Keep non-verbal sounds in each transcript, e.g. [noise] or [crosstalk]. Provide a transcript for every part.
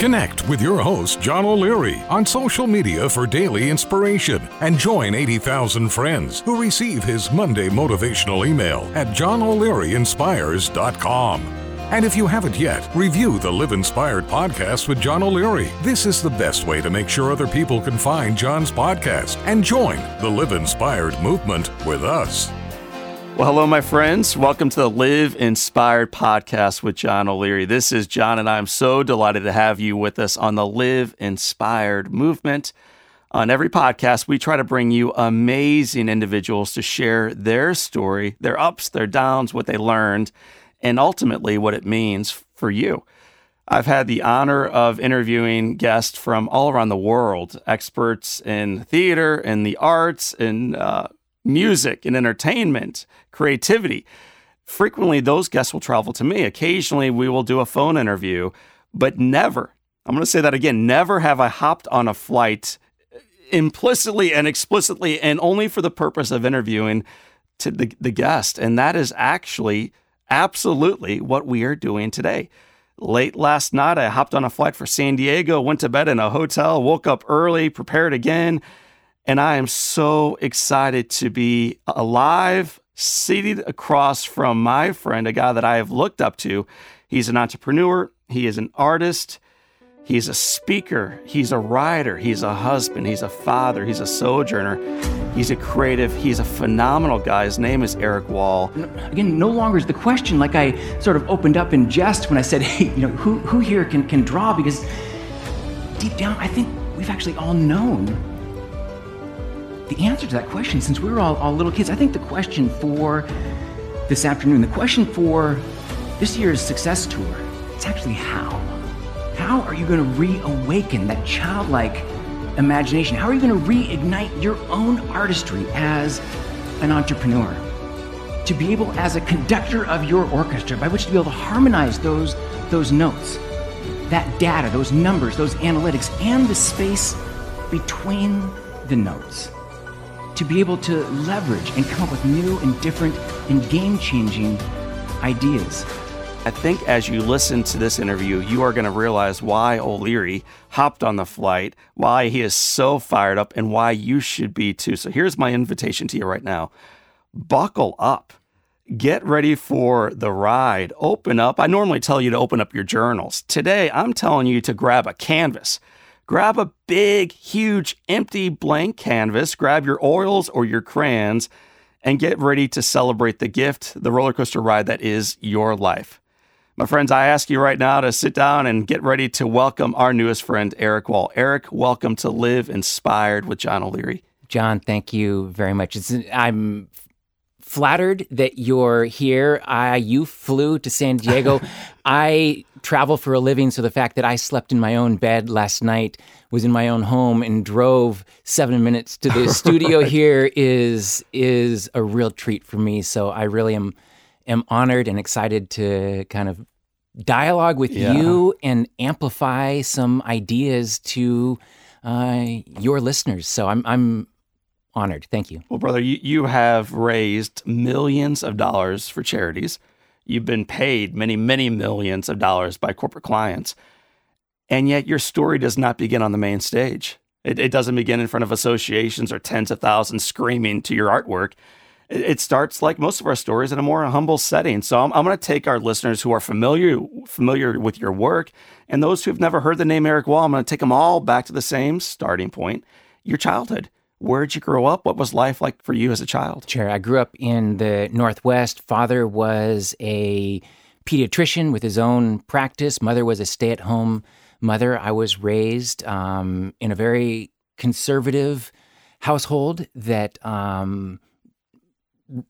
Connect with your host, John O'Leary, on social media for daily inspiration and join 80,000 friends who receive his Monday motivational email at johnolearyinspires.com. And if you haven't yet, review the Live Inspired podcast with John O'Leary. This is the best way to make sure other people can find John's podcast and join the Live Inspired movement with us. Well, hello, my friends. Welcome to the Live Inspired podcast with John O'Leary. This is John, and I'm so delighted to have you with us on the Live Inspired movement. On every podcast, we try to bring you amazing individuals to share their story, their ups, their downs, what they learned, and ultimately what it means for you. I've had the honor of interviewing guests from all around the world, experts in theater in the arts in uh, music and entertainment, creativity. Frequently, those guests will travel to me. Occasionally, we will do a phone interview, but never, I'm going to say that again, never have I hopped on a flight implicitly and explicitly and only for the purpose of interviewing to the, the guest. And that is actually absolutely what we are doing today. Late last night, I hopped on a flight for San Diego, went to bed in a hotel, woke up early, prepared again and I am so excited to be alive, seated across from my friend, a guy that I have looked up to. He's an entrepreneur, he is an artist, he's a speaker, he's a writer, he's a husband, he's a father, he's a sojourner, he's a creative, he's a phenomenal guy. His name is Erik Wahl. Again, no longer is the question. Like I sort of opened up in jest when I said, [laughs] hey, you know, who, who here can, can draw? Because deep down, I think we've actually all known the answer to that question since we were all, all little kids. I think the question for this afternoon, the question for this year's success tour, it's actually how. How are you going to reawaken that childlike imagination? How are you going to reignite your own artistry as an entrepreneur? To be able, as a conductor of your orchestra, by which to be able to harmonize those, those notes, that data, those numbers, those analytics, and the space between the notes to be able to leverage and come up with new and different and game changing ideas. I think as you listen to this interview, you are going to realize why O'Leary hopped on the flight, why he is so fired up, and why you should be too. So here's my invitation to you right now buckle up. Get ready for the ride. Open up. I normally tell you to open up your journals. Today, I'm telling you to grab a canvas Grab a big, huge, empty blank canvas, grab your oils or your crayons, and get ready to celebrate the gift, the roller coaster ride that is your life. My friends, I ask you right now to sit down and get ready to welcome our newest friend, Erik Wahl. Erik, welcome to Live Inspired with John O'Leary. John, thank you very much. It's, I'm flattered that you're here. I, you flew to San Diego. [laughs] I travel for a living, so the fact that I slept in my own bed last night, was in my own home, and drove seven minutes to the [laughs] studio here is is a real treat for me. So I really am am honored and excited to kind of dialogue with yeah. you and amplify some ideas to uh, your listeners. So I'm I'm honored. Thank you. Well, brother, you, you have raised millions of dollars for charities. You've been paid many, many millions of dollars by corporate clients. And yet your story does not begin on the main stage. It, it doesn't begin in front of associations or tens of thousands screaming to your artwork. It, it starts like most of our stories in a more humble setting. So I'm, I'm going to take our listeners who are familiar familiar with your work and those who've never heard the name Erik Wahl. I'm going to take them all back to the same starting point: your childhood. Where'd you grow up? What was life like for you as a child? Sure. I grew up in the Northwest. Father was a pediatrician with his own practice. Mother was a stay at home mother. I was raised um, in a very conservative household that um,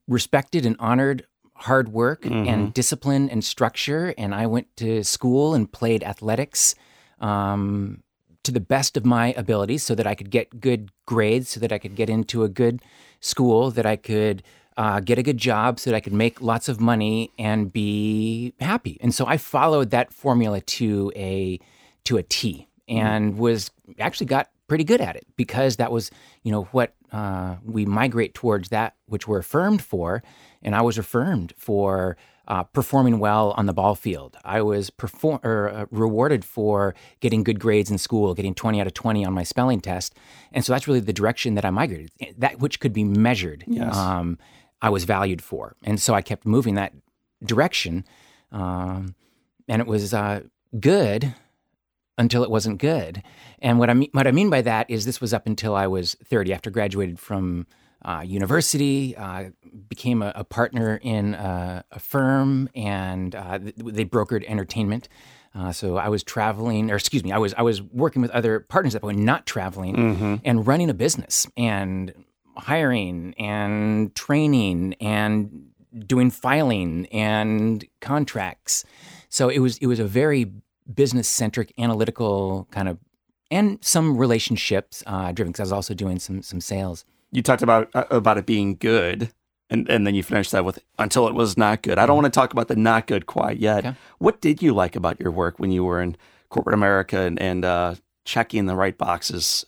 respected and honored hard work mm-hmm. and discipline and structure. And I went to school and played athletics um, to the best of my abilities so that I could get good grades, so that I could get into a good school, that I could uh, get a good job, so that I could make lots of money and be happy. And so I followed that formula to a to a T, and was actually got pretty good at it because that was you know what uh, we migrate towards that which we're affirmed for, and I was affirmed for uh, performing well on the ball field. I was perform- or, uh, rewarded for getting good grades in school, getting 20 out of 20 on my spelling test. And so that's really the direction that I migrated, that which could be measured. Yes. Um, I was valued for. And so I kept moving that direction. Um, and it was uh, good until it wasn't good. And what I mean, what I mean by that is this was up until I was 30, after graduated from uh, university, uh, became a, a, partner in a, a firm, and uh, they brokered entertainment. Uh, so I was traveling, or excuse me, I was I was working with other partners at that point, not traveling, Mm-hmm. and running a business and hiring and training and doing filing and contracts. So it was it was a very business centric, analytical kind of, and some relationships uh, driven because I was also doing some some sales you talked about uh, about it being good and, and then you finished that with until it was not good. I don't want to talk about the not good quite yet. Okay. What did you like about your work when you were in corporate America and, and uh, checking the right boxes?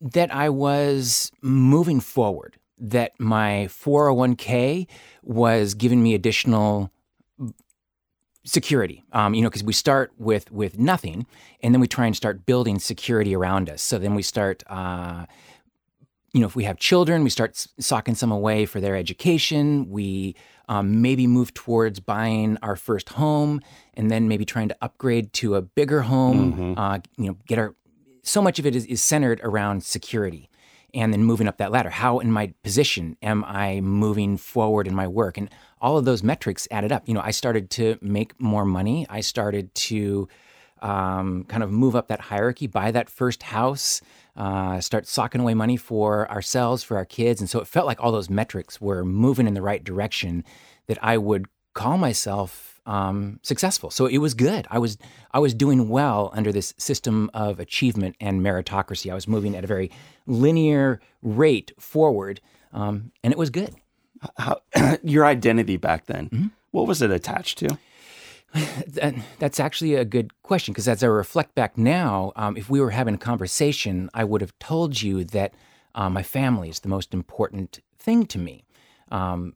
That I was moving forward. That my 401k was giving me additional security. Um, you know, because we start with with nothing, and then we try and start building security around us. So then we start. Uh, you know, if we have children, we start socking some away for their education. We um, maybe move towards buying our first home, and then maybe trying to upgrade to a bigger home. Mm-hmm. Uh, you know, get our. So much of it is, is centered around security, and then moving up that ladder. How in my position am I moving forward in my work? And all of those metrics added up. You know, I started to make more money. I started to um, kind of move up that hierarchy, buy that first house, uh, start socking away money for ourselves, for our kids. And so it felt like all those metrics were moving in the right direction that I would call myself um, successful. So it was good. I was I was doing well under this system of achievement and meritocracy. I was moving at a very linear rate forward, um, and it was good. How, [clears throat] your identity back then, Mm-hmm. what was it attached to? [laughs] That, that's actually a good question because as I reflect back now, um, if we were having a conversation, I would have told you that uh, my family is the most important thing to me. Um,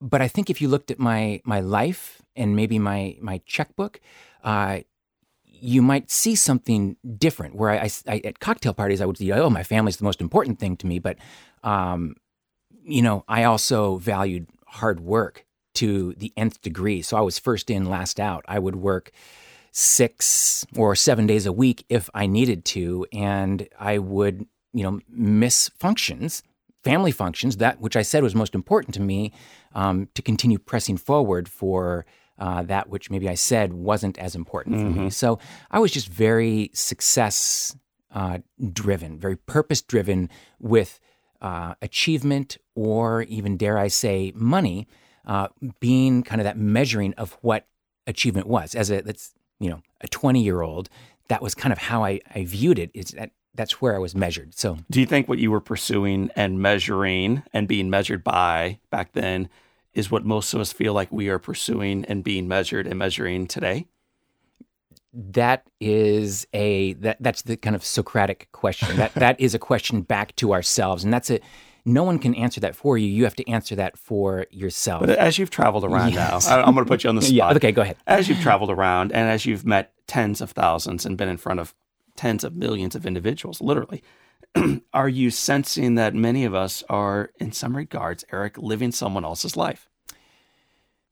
but I think if you looked at my my life and maybe my my checkbook, uh, you might see something different. Where I, I, I at cocktail parties, I would say, "Oh, my family's the most important thing to me," but um, you know, I also valued hard work to the nth degree. So I was first in, last out. I would work six or seven days a week if I needed to, and I would, you know, miss functions, family functions, that which I said was most important to me, um, to continue pressing forward for. Uh, that which maybe I said wasn't as important for me. So I was just very success uh, driven, very purpose driven with uh, achievement or even, dare I say, money uh, being kind of that measuring of what achievement was. As a that's you know a twenty year old, that was kind of how I, I viewed it. It's that that's where I was measured. So Do you think what you were pursuing and measuring and being measured by back then is what most of us feel like we are pursuing and being measured and measuring today? that is a that that's the kind of Socratic question. That that is a question back to ourselves, and that's a no one can answer that for you. You have to answer that for yourself. But as you've traveled around Yes. now, I, I'm going to put you on the [laughs] spot. yeah. Okay. Go ahead. As you've traveled around and as you've met tens of thousands and been in front of tens of millions of individuals, literally, [clears throat] are you sensing that many of us are, in some regards, Erik, living someone else's life?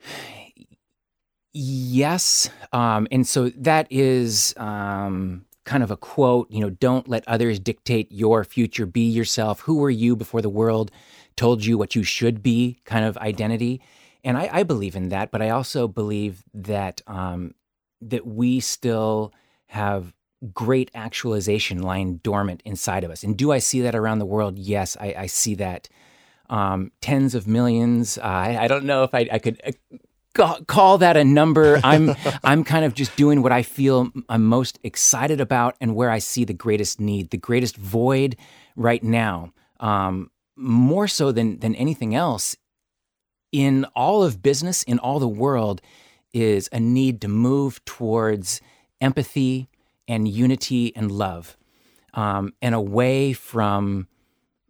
[sighs] Yes. Um, and so that is um, kind of a quote, you know, don't let others dictate your future. Be yourself. Who were you before the world told you what you should be kind of identity? And I, I believe in that, but I also believe that um, that we still have great actualization lying dormant inside of us. And do I see that around the world? Yes, I, I see that. Um, tens of millions. Uh, I, I don't know if I, I could uh, call that a number. I'm [laughs] I'm kind of just doing what I feel I'm most excited about and where I see the greatest need, the greatest void right now. Um, more so than than anything else in all of business in all the world is a need to move towards empathy and unity and love um, and away from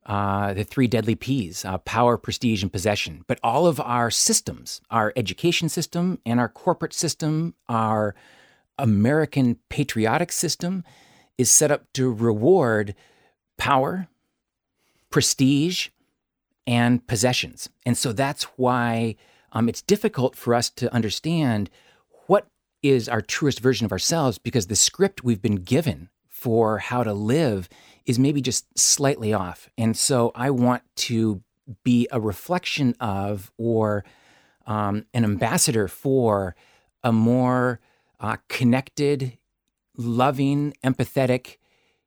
uh, the three deadly P's uh, power, prestige, and possession. But all of our systems, our education system and our corporate system, our American patriotic system, is set up to reward power, prestige, and possessions. And so that's why um, it's difficult for us to understand what is our truest version of ourselves because the script we've been given for how to live is maybe just slightly off. And so I want to be a reflection of or um, an ambassador for a more uh, connected, loving, empathetic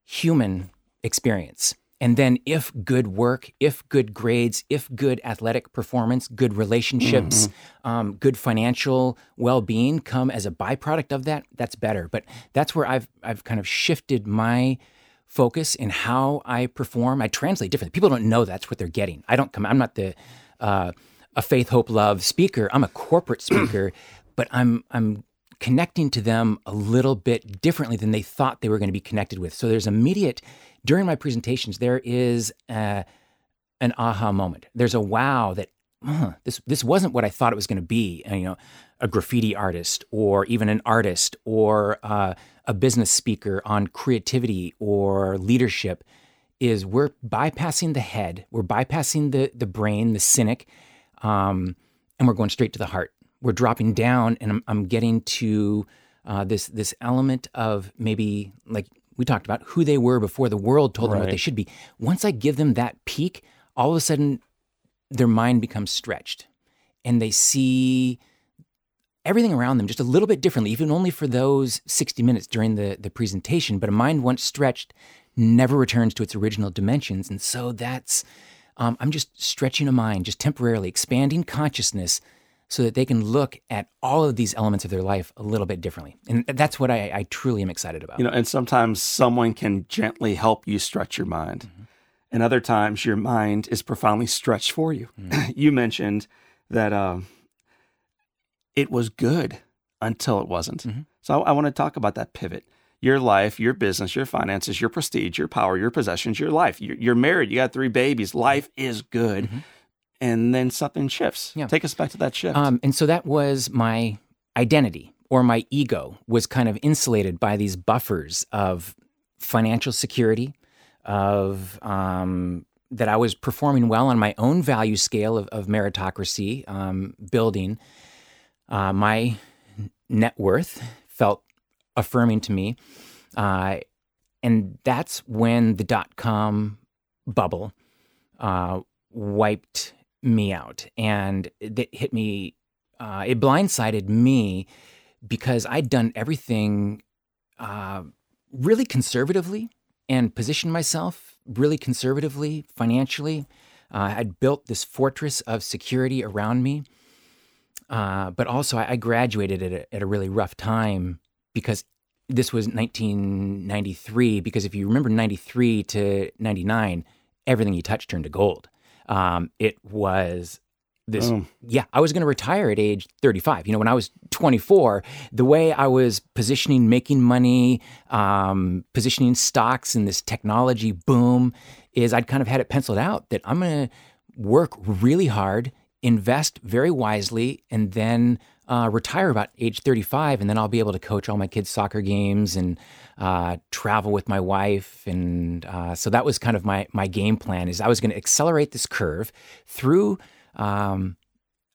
human experience. And then, if good work, if good grades, if good athletic performance, good relationships, mm-hmm. um, good financial well being come as a byproduct of that, that's better. But that's where I've I've kind of shifted my focus in how I perform. I translate differently. People don't know that's what they're getting. I don't come. I'm not the uh, a faith, hope, love speaker. I'm a corporate speaker, [clears throat] but I'm I'm connecting to them a little bit differently than they thought they were going to be connected with. So there's immediate during my presentations, there is a, an aha moment. There's a wow that uh, this this wasn't what I thought it was going to be. Uh, you know, a graffiti artist, or even an artist, or uh, a business speaker on creativity or leadership. Is we're bypassing the head, we're bypassing the the brain, the cynic, um, and we're going straight to the heart. We're dropping down, and I'm, I'm getting to uh, this this element of maybe like we talked about who they were before the world told right. them what they should be. Once I give them that peak, all of a sudden their mind becomes stretched and they see everything around them just a little bit differently, even only for those 60 minutes during the, the presentation. But a mind once stretched never returns to its original dimensions. And so that's, um, I'm just stretching a mind, just temporarily expanding consciousness so that they can look at all of these elements of their life a little bit differently. And that's what I, I truly am excited about. You know, and sometimes someone can gently help you stretch your mind. Mm-hmm. And other times your mind is profoundly stretched for you. Mm-hmm. [clears throat] you mentioned that um, it was good until it wasn't. Mm-hmm. So I, I want to talk about that pivot your life, your business, your finances, your prestige, your power, your possessions, your life. You're, you're married, you got three babies. Life is good. Mm-hmm and then something shifts. Yeah. Take us back to that shift. Um, and so that was my identity or my ego was kind of insulated by these buffers of financial security, of um, that I was performing well on my own value scale of, of meritocracy, um, building. Uh, my net worth felt affirming to me. Uh, and that's when the dot com bubble uh, wiped me out. And it hit me, uh, it blindsided me because I'd done everything uh, really conservatively and positioned myself really conservatively financially. Uh, I'd built this fortress of security around me. Uh, but also, I, I graduated at a, at a really rough time because this was 1993. Because if you remember 93 to 99, everything you touched turned to gold. Um, it was this oh. yeah i was going to retire at age 35 you know when i was 24 the way i was positioning making money um, positioning stocks in this technology boom is i'd kind of had it penciled out that i'm going to work really hard invest very wisely and then uh, retire about age 35 and then i'll be able to coach all my kids soccer games and uh, travel with my wife, and uh, so that was kind of my my game plan. Is I was going to accelerate this curve through um,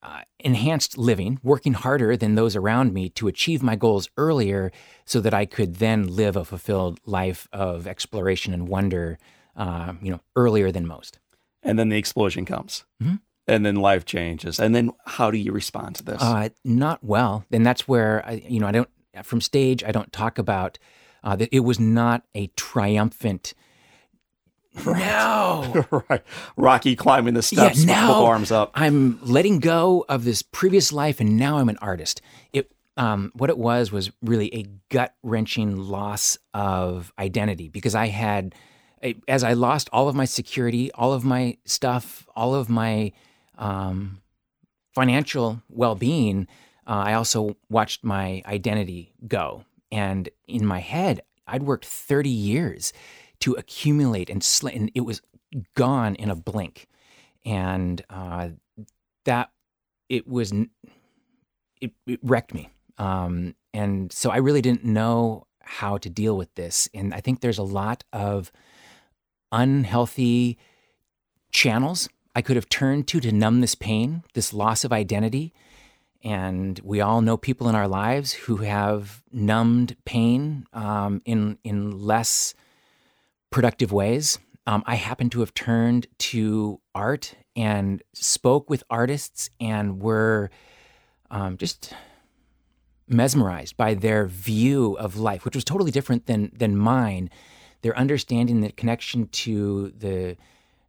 uh, enhanced living, working harder than those around me to achieve my goals earlier, so that I could then live a fulfilled life of exploration and wonder. Uh, you know, earlier than most. And then the explosion comes. Mm-hmm and then life changes and then how do you respond to this uh, not well and that's where I, you know i don't from stage i don't talk about uh, that it was not a triumphant No. [laughs] right. Rocky climbing the steps yeah, now with arms up. I'm letting go of this previous life, and now I'm an artist. It, um, what it was was really a gut wrenching loss of identity because I had, as I lost all of my security, all of my stuff, all of my um, financial well being. Uh, I also watched my identity go, and in my head, I'd worked 30 years to accumulate and, sl- and it was gone in a blink. And uh, that it was it, it wrecked me. Um, and so I really didn't know how to deal with this. And I think there's a lot of unhealthy channels I could have turned to to numb this pain, this loss of identity. And we all know people in our lives who have numbed pain um, in in less productive ways. Um, I happen to have turned to art and spoke with artists and were um, just mesmerized by their view of life, which was totally different than than mine. Their understanding, the connection to the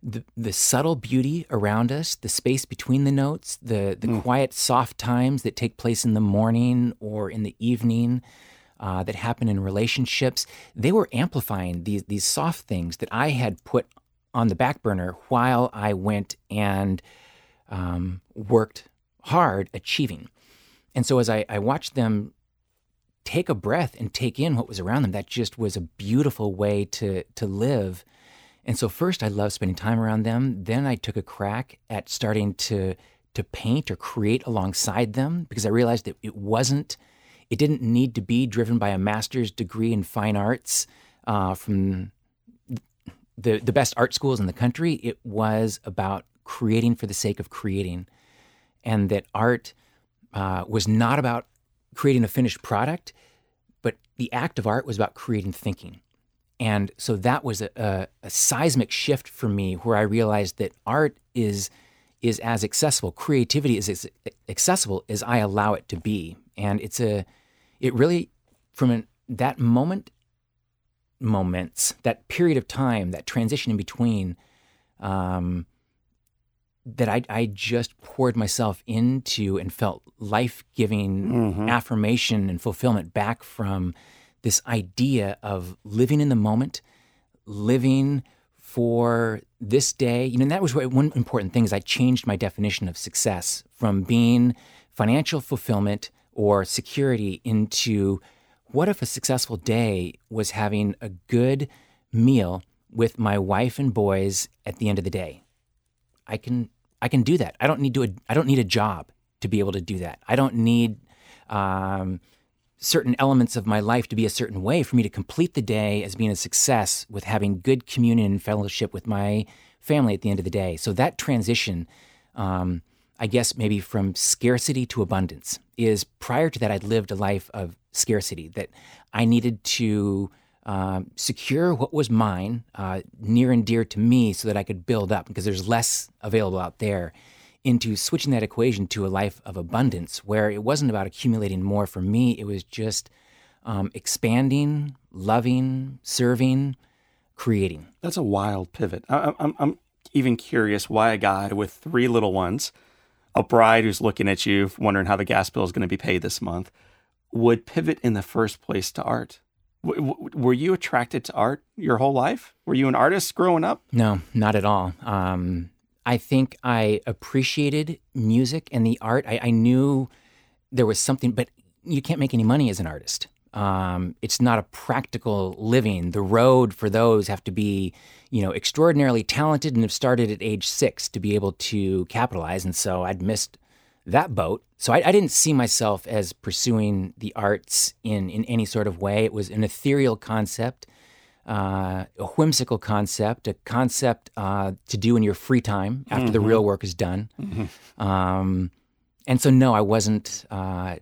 the, the subtle beauty around us, the space between the notes, the the mm. quiet, soft times that take place in the morning or in the evening, uh, that happen in relationships, they were amplifying these these soft things that I had put on the back burner while I went and um, worked hard achieving. And so as I, I watched them take a breath and take in what was around them, that just was a beautiful way to to live. And so first I loved spending time around them. Then I took a crack at starting to to paint or create alongside them because I realized that it wasn't it didn't need to be driven by a master's degree in fine arts uh, from the, the best art schools in the country. It was about creating for the sake of creating. And that art uh, was not about creating a finished product, but the act of art was about creating thinking. And so that was a, a, a, seismic shift for me where I realized that art is is as accessible, creativity is as accessible as I allow it to be. And it's a it really, from an, that moment, moments, that period of time, that transition in between, um, that I, I just poured myself into and felt life giving mm-hmm. affirmation and fulfillment back from this idea of living in the moment, living for this day. You know, that was one important thing is I changed my definition of success from being financial fulfillment or security into what if a successful day was having a good meal with my wife and boys at the end of the day. I can I can do that. I don't need to I don't need a job to be able to do that. I don't need um, certain elements of my life to be a certain way for me to complete the day as being a success with having good communion and fellowship with my family at the end of the day. So that transition um, I guess maybe from scarcity to abundance is prior to that I'd lived a life of scarcity that I needed to uh, secure what was mine uh, near and dear to me so that I could build up because there's less available out there into switching that equation to a life of abundance where it wasn't about accumulating more for me it was just um, expanding loving serving creating that's a wild pivot I, I'm, I'm even curious why a guy with three little ones a bride who's looking at you, wondering how the gas bill is going to be paid this month, would pivot in the first place to art. W- w- were you attracted to art your whole life? Were you an artist growing up? No, not at all. Um, I think I appreciated music and the art. I, I, knew there was something, but you can't make any money as an artist. Um, it's not a practical living. The road for those have to be you know, extraordinarily talented and have started at age six to be able to capitalize. And so I'd missed that boat. So I, I, didn't see myself as pursuing the arts in, in any sort of way. It was an ethereal concept, uh, a whimsical concept, a concept uh, to do in your free time after mm-hmm. the real work is done. Mm-hmm. Um, and so, no, I wasn't. Uh,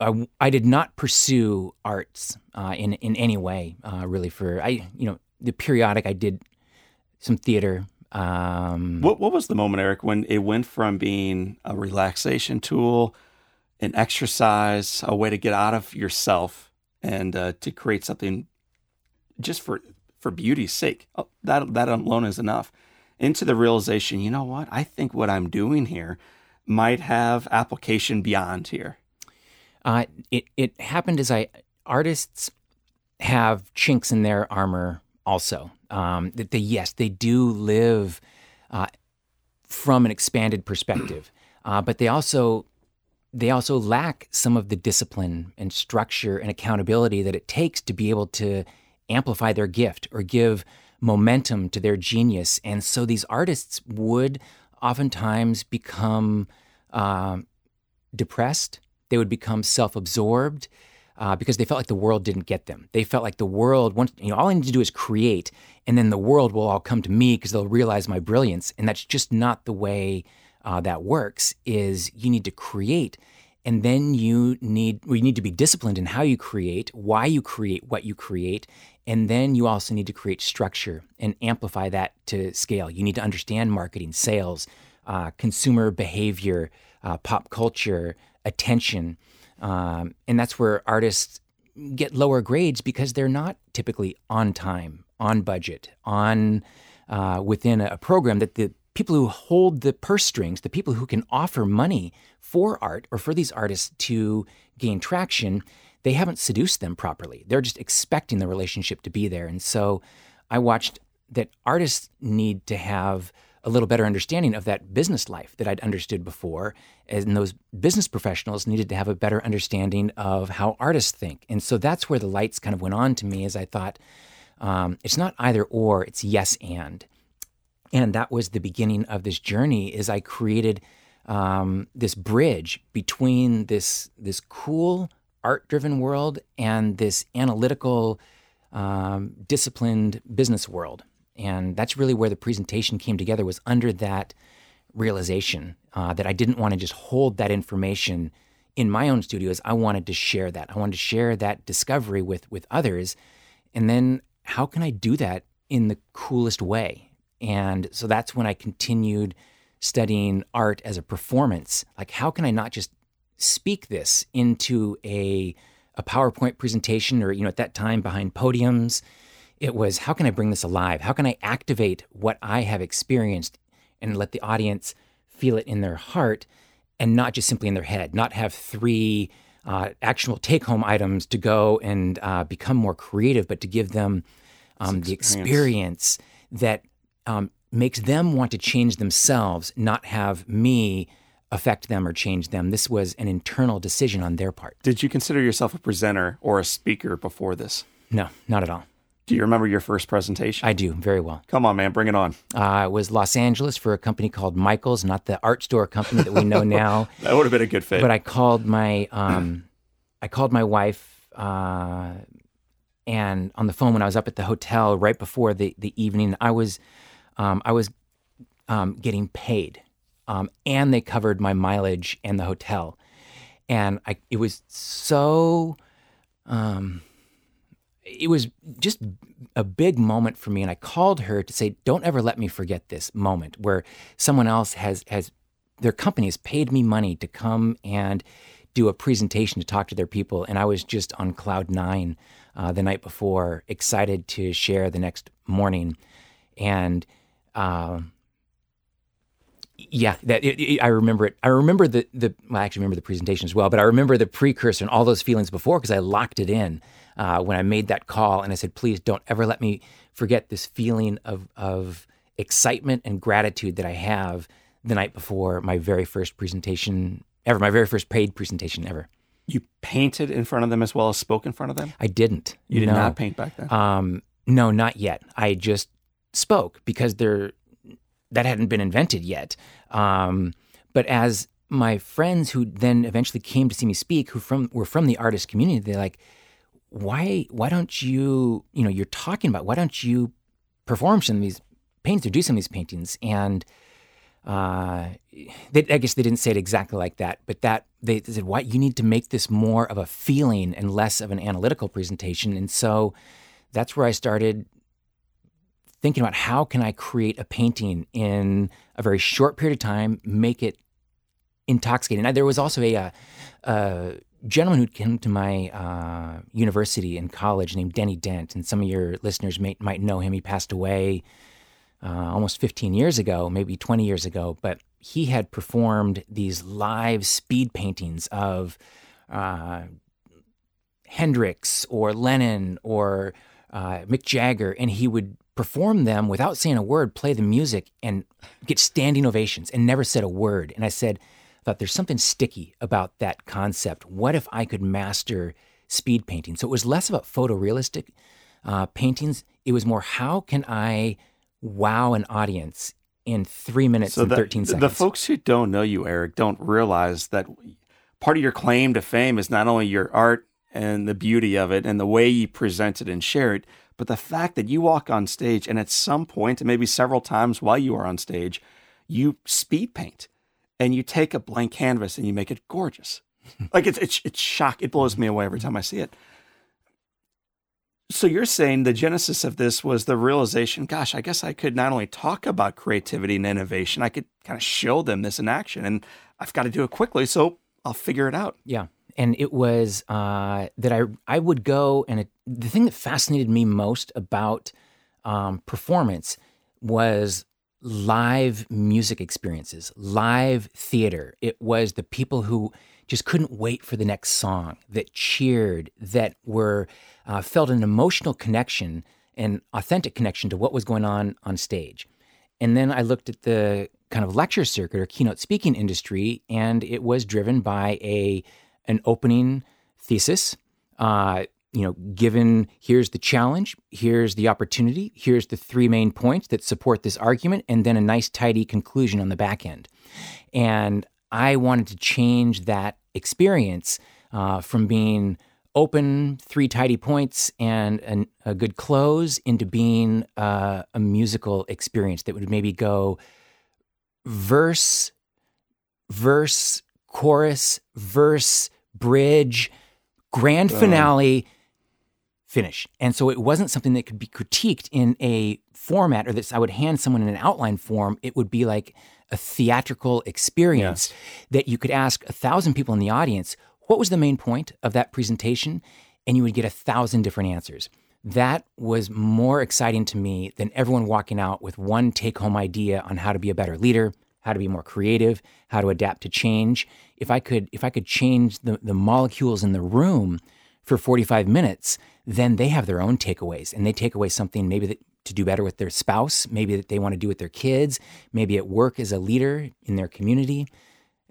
I, I, did not pursue arts uh, in in any way, uh, really. For I, you know, the periodic, I did some theater. Um, what what was the moment, Erik, when it went from being a relaxation tool, an exercise, a way to get out of yourself, and uh, to create something just for for beauty's sake. Oh, that that alone is enough. Into the realization, you know what? I think what I'm doing here might have application beyond here. Uh, it it happened as I artists have chinks in their armor also. Um, that they yes they do live uh, from an expanded perspective, [clears throat] uh, but they also they also lack some of the discipline and structure and accountability that it takes to be able to amplify their gift or give momentum to their genius. And so these artists would oftentimes become uh, depressed. They would become self-absorbed uh, because they felt like the world didn't get them. They felt like the world, once, you know, all I need to do is create, and then the world will all come to me because they'll realize my brilliance. And that's just not the way uh, that works. Is you need to create, and then you need we need to be disciplined in how you create, why you create what you create, and then you also need to create structure and amplify that to scale. You need to understand marketing, sales, uh, consumer behavior, uh, pop culture, attention. Um, and that's where artists get lower grades because they're not typically on time, on budget, on uh, within a program that the people who hold the purse strings, the people who can offer money for art or for these artists to gain traction, they haven't seduced them properly. They're just expecting the relationship to be there. And so I watched that artists need to have a little better understanding of that business life that I'd understood before. And those business professionals needed to have a better understanding of how artists think. And so that's where the lights kind of went on to me as I thought, um, it's not either or, it's yes and. And that was the beginning of this journey is I created um, this bridge between this, this cool art-driven world and this analytical, um, disciplined business world. And that's really where the presentation came together was under that realization uh, that i didn't want to just hold that information in my own studios. I wanted to share that. I wanted to share that discovery with with others. And then how can i do that in the coolest way? And so that's when i continued studying art as a performance. Like how can i not just speak this into a a PowerPoint presentation or you know at that time behind podiums it was how can I bring this alive? How can I activate what I have experienced and let the audience feel it in their heart and not just simply in their head, not have three uh, actual take home items to go and uh, become more creative, but to give them um, the experience that um, makes them want to change themselves, not have me affect them or change them. This was an internal decision on their part. Did you consider yourself a presenter or a speaker before this? No, not at all. Do you remember your first presentation? I do very well. Come on, man, bring it on. Uh, it was Los Angeles for a company called Michaels, not the art store company that we know [laughs] now. that would have been a good fit. But I called my um, I called my wife uh, and on the phone when I was up at the hotel right before the the evening. I was um, I was um, getting paid, um, and they covered my mileage and the hotel, and I it was so. Um, it was just a big moment for me. And I called her to say don't ever let me forget this moment where someone else has has their company has paid me money to come and do a presentation to talk to their people. And I was just on cloud 9 uh, the night before excited to share the next morning. And uh, yeah, that it, it, I remember it. I remember the the. Well, I actually remember the presentation as well, but I remember the precursor and all those feelings before because I locked it in uh, when I made that call and I said, please don't ever let me forget this feeling of, of excitement and gratitude that I have the night before my very first presentation ever, my very first paid presentation ever. You painted in front of them as well as spoke in front of them? I didn't. You did no. not paint back then? Um, no, not yet. I just spoke because there that hadn't been invented yet. Um, but as my friends who then eventually came to see me speak, who from were from the artist community, they're like, why why don't you you know you're talking about why don't you perform some of these paintings or do some of these paintings and uh, they, I guess they didn't say it exactly like that, but that they said, "Why you need to make this more of a feeling and less of an analytical presentation." And so that's where I started thinking about how can I create a painting in a very short period of time, make it intoxicating. Now, there was also a, uh, gentleman who came to my uh, university in college named Denny Dent, and some of your listeners may, might know him. He passed away uh, almost 15 years ago, maybe 20 years ago, but he had performed these live speed paintings of uh, Hendrix or Lennon or Mick Jagger, and he would perform them without saying a word, play the music, and get standing ovations, and never said a word. And I said, I thought there's something sticky about that concept. What if I could master speed painting? So it was less about photorealistic uh, paintings. It was more how can I wow an audience in three minutes So and the, 13 seconds? the folks who don't know you, Erik, don't realize that part of your claim to fame is not only your art and the beauty of it and the way you present it and share it, but the fact that you walk on stage and at some point, and maybe several times while you are on stage, you speed paint and you take a blank canvas and you make it gorgeous. [laughs] like it's it's it's shock. It blows me away every time I see it. So you're saying the genesis of this was the realization, gosh, I guess I could not only talk about creativity and innovation, I could kind of show them this in action. And I've got to do it quickly, so I'll figure it out. Yeah, and it was uh, that I I would go and it, the thing that fascinated me most about um, performance was live music experiences, live theater. It was the people who just couldn't wait for the next song, that cheered, that were uh, felt an emotional connection an authentic connection to what was going on on stage. And then I looked at the kind of lecture circuit or keynote speaking industry, and it was driven by a an opening thesis. Uh, you know, given here's the challenge, here's the opportunity, here's the three main points that support this argument, and then a nice tidy conclusion on the back end. And I wanted to change that experience uh, from being open, three tidy points, and an, a good close into being uh, a musical experience that would maybe go verse, verse, chorus, verse, bridge, grand oh. finale, finish. And so it wasn't something that could be critiqued in a format or that I would hand someone in an outline form. It would be like a theatrical experience that you could ask a thousand people in the audience, what was the main point of that presentation? And you would get a thousand different answers. That was more exciting to me than everyone walking out with one take home idea on how to be a better leader, how to be more creative, how to adapt to change. If I could, if I could change the, the molecules in the room for 45 minutes, then they have their own takeaways and they take away something maybe that to do better with their spouse, maybe that they want to do with their kids, maybe at work as a leader in their community.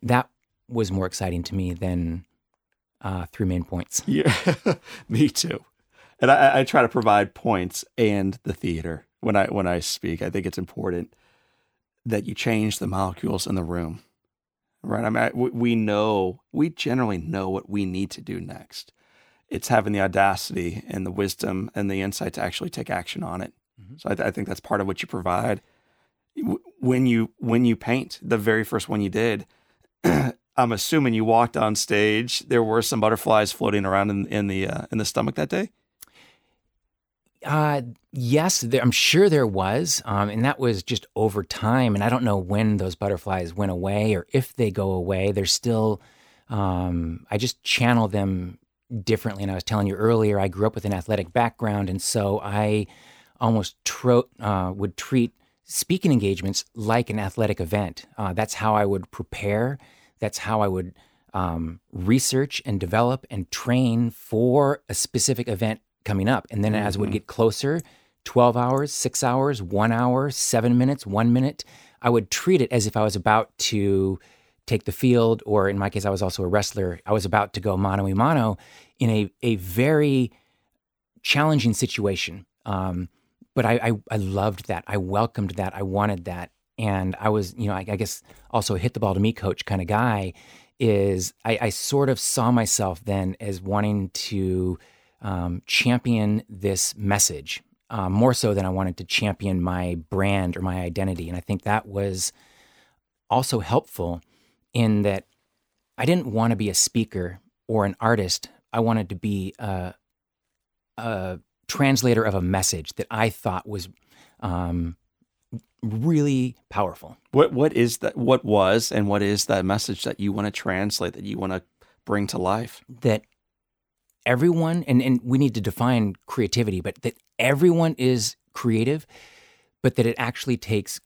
That was more exciting to me than uh, three main points. [laughs] Yeah, [laughs] me too. And I, I try to provide points and the theater when I when I speak. I think it's important that you change the molecules in the room, right? I mean, we- know we generally know what we need to do next. It's having the audacity and the wisdom and the insight to actually take action on it. So I, th- I think that's part of what you provide when you when you paint. The very first one you did, [clears throat] I'm assuming you walked on stage. There were some butterflies floating around in, in the uh, in the stomach that day. Uh, yes, there, I'm sure there was, um, and that was just over time. And I don't know when those butterflies went away or if they go away. They're still. Um, I just channel them differently. And I was telling you earlier, I grew up with an athletic background, and so I almost tro- uh, would treat speaking engagements like an athletic event. Uh, that's how I would prepare. That's how I would um, research and develop and train for a specific event coming up. And then as it would get closer, 12 hours, six hours, one hour, seven minutes, one minute, I would treat it as if I was about to take the field, or in my case, I was also a wrestler. I was about to go mano a mano in a, a very challenging situation. Um, but I, I, I loved that. I welcomed that. I wanted that. And I was, you know, I, I guess also a hit the ball to me coach kind of guy is I, I sort of saw myself then as wanting to um, champion this message um, more so than I wanted to champion my brand or my identity. And I think that was also helpful in that I didn't want to be a speaker or an artist. I wanted to be a, a translator of a message that I thought was um, really powerful. What what is that? What was and what is that message that you want to translate? That you want to bring to life? That everyone, and, and we need to define creativity, but that everyone is creative, but that it actually takes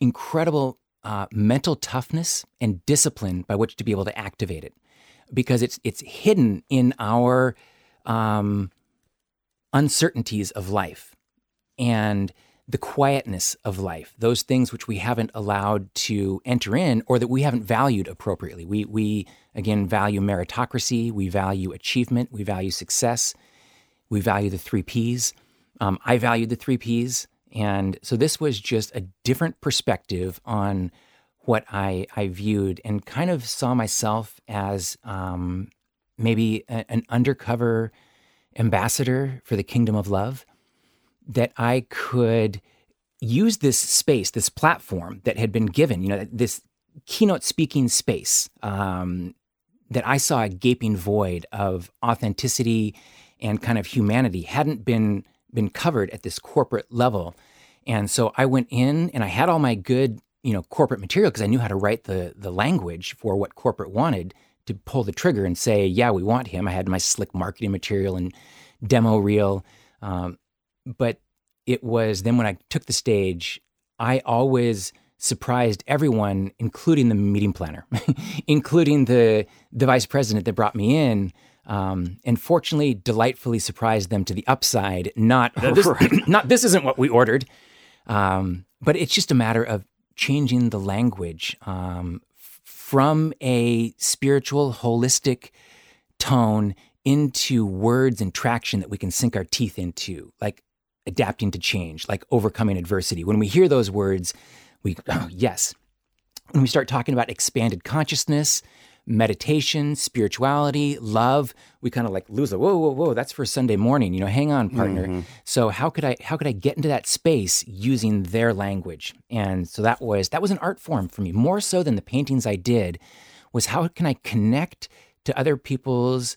incredible uh, mental toughness and discipline by which to be able to activate it, because it's it's hidden in our um, uncertainties of life. And the quietness of life, those things which we haven't allowed to enter in or that we haven't valued appropriately. We, we again, value meritocracy, we value achievement, we value success, we value the three Ps. Um, I valued the three Ps. And so this was just a different perspective on what I, I viewed and kind of saw myself as um, maybe a, an undercover ambassador for the kingdom of love that I could use this space, this platform that had been given, you know, this keynote speaking space um, that I saw a gaping void of authenticity and kind of humanity hadn't been been covered at this corporate level. And so I went in and I had all my good, you know, corporate material because I knew how to write the the language for what corporate wanted to pull the trigger and say, yeah, we want him. I had my slick marketing material and demo reel. Um, but it was then when I took the stage, I always surprised everyone, including the meeting planner, [laughs] including the the vice president that brought me in. Um, and fortunately, delightfully surprised them to the upside. Not this, [clears throat] not this isn't what we ordered, um, but it's just a matter of changing the language um, from a spiritual, holistic tone into words and traction that we can sink our teeth into, like adapting to change, like overcoming adversity. When we hear those words, we, oh, yes. When we start talking about expanded consciousness, meditation, spirituality, love, we kind of like lose it. Whoa, whoa, whoa! That's for Sunday morning. You know, hang on, partner. Mm-hmm. So how could I how could I get into that space using their language? And so that was that was an art form for me, more so than the paintings I did. Was how can I connect to other people's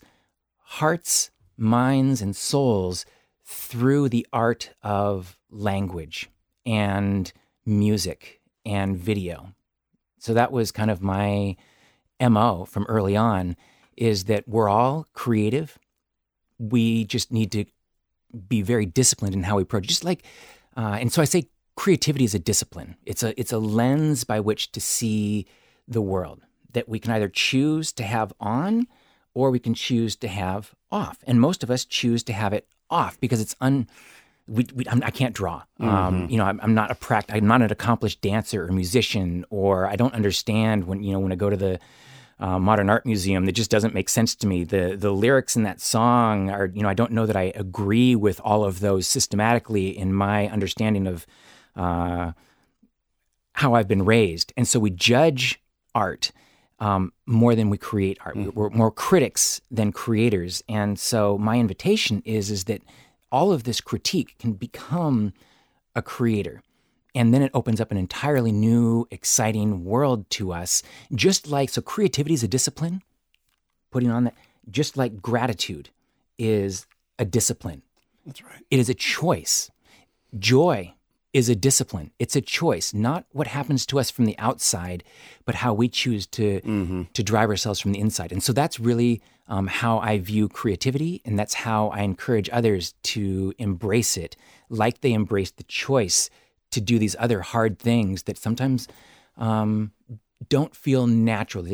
hearts, minds, and souls through the art of language and music and video. So that was kind of my MO from early on is that we're all creative. We just need to be very disciplined in how we approach. Just like, uh, and so I say creativity is a discipline. It's a it's a lens by which to see the world that we can either choose to have on or we can choose to have off. And most of us choose to have it off because it's un. We, we, I can't draw. Um, mm-hmm. Um, you know, I'm, I'm not a pract. I'm not an accomplished dancer or musician, or I don't understand when you know when I go to the uh, modern art museum that just doesn't make sense to me. The the lyrics in that song are you know I don't know that I agree with all of those systematically in my understanding of uh, how I've been raised, and so we judge art um, more than we create art. Mm. We're more critics than creators, and so my invitation is is that all of this critique can become a creator. And then it opens up an entirely new, exciting world to us. Just like, so creativity is a discipline, putting on that, just like gratitude is a discipline. That's right. It is a choice. Joy is a discipline. It's a choice, not what happens to us from the outside, but how we choose to mm-hmm. to drive ourselves from the inside. And so that's really um, how I view creativity, and that's how I encourage others to embrace it, like they embrace the choice to do these other hard things that sometimes um, don't feel natural.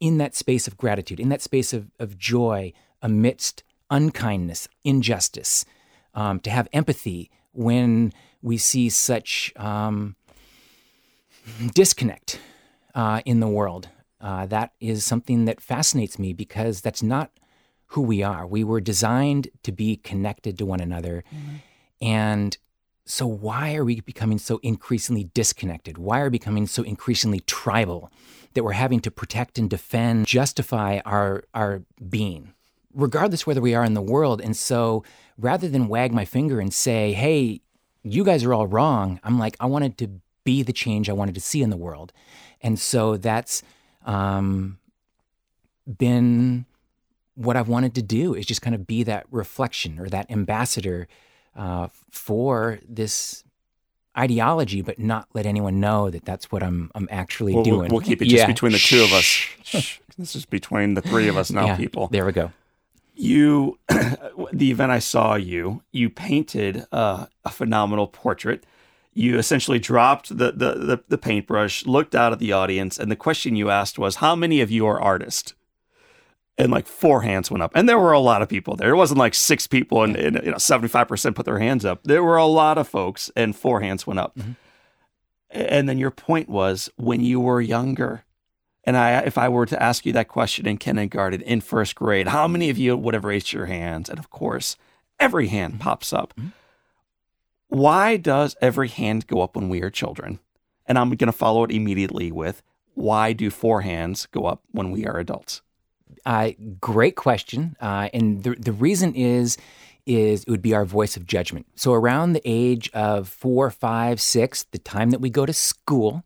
In that space of gratitude, in that space of, of joy, amidst unkindness, injustice, um, to have empathy when we see such um, disconnect uh, in the world. Uh, that is something that fascinates me because that's not who we are. We were designed to be connected to one another. Mm-hmm. And so, why are we becoming so increasingly disconnected? Why are we becoming so increasingly tribal that we're having to protect and defend, justify our, our being, regardless whether we are in the world? And so, rather than wag my finger and say, hey, you guys are all wrong. I'm like, I wanted to be the change I wanted to see in the world. And so that's um, been what I've wanted to do is just kind of be that reflection or that ambassador uh, for this ideology, but not let anyone know that that's what I'm I'm actually We'll, we'll- doing. we'll keep it just Yeah. between the two of us. [laughs] This is between the three of us now, Yeah, people. There we go. You [clears throat] the event i saw you you painted uh, a phenomenal portrait. You essentially dropped the, the the the paintbrush looked out at the audience and the question you asked was how many of you are artists? And like four hands went up. And there were a lot of people there. It wasn't like six people and, and you know 75% put their hands up. There were a lot of folks and four hands went up. And then your point was when you were younger and I, if I were to ask you that question in kindergarten, in first grade, how many of you would have raised your hands? And of course, every hand pops up. Why does every hand go up when we are children? And I'm going to follow it immediately with why do four hands go up when we are adults? Uh, great question. Uh, and the, the reason is, is it would be our voice of judgment. So around the age of four, five, six, the time that we go to school,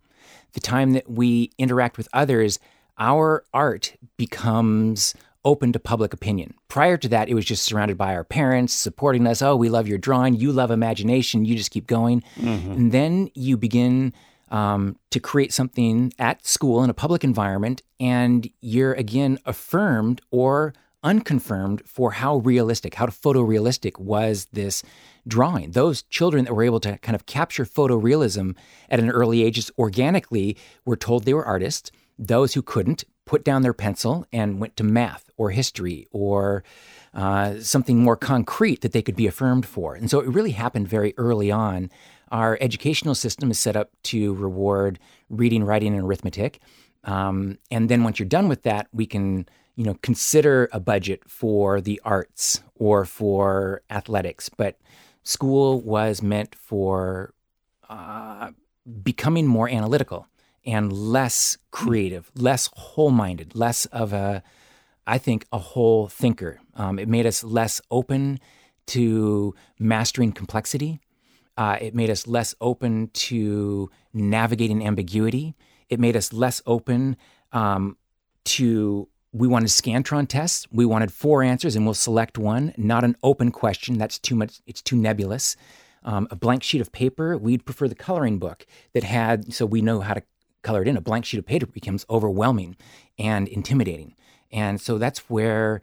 the time that we interact with others, our art becomes open to public opinion. Prior to that, it was just surrounded by our parents supporting us. Oh, we love your drawing. You love imagination. You just keep going. And then you begin um, to create something at school in a public environment, and you're again affirmed or unconfirmed for how realistic, how photorealistic was this drawing. Those children that were able to kind of capture photorealism at an early age just organically were told they were artists. Those who couldn't put down their pencil and went to math or history or uh, something more concrete that they could be affirmed for. And so it really happened very early on. Our educational system is set up to reward reading, writing, and arithmetic. Um, and then once you're done with that, we can, you know, consider a budget for the arts or for athletics. But school was meant for uh, becoming more analytical and less creative, less whole-minded, less of a, I think, a whole thinker. Um, it made us less open to mastering complexity. Uh, it made us less open to navigating ambiguity. It made us less open um, to. We wanted Scantron tests. We wanted four answers, and we'll select one. Not an open question. That's too much. It's too nebulous. Um, a blank sheet of paper. We'd prefer the coloring book that had, so we know how to color it in. A blank sheet of paper becomes overwhelming and intimidating, and so that's where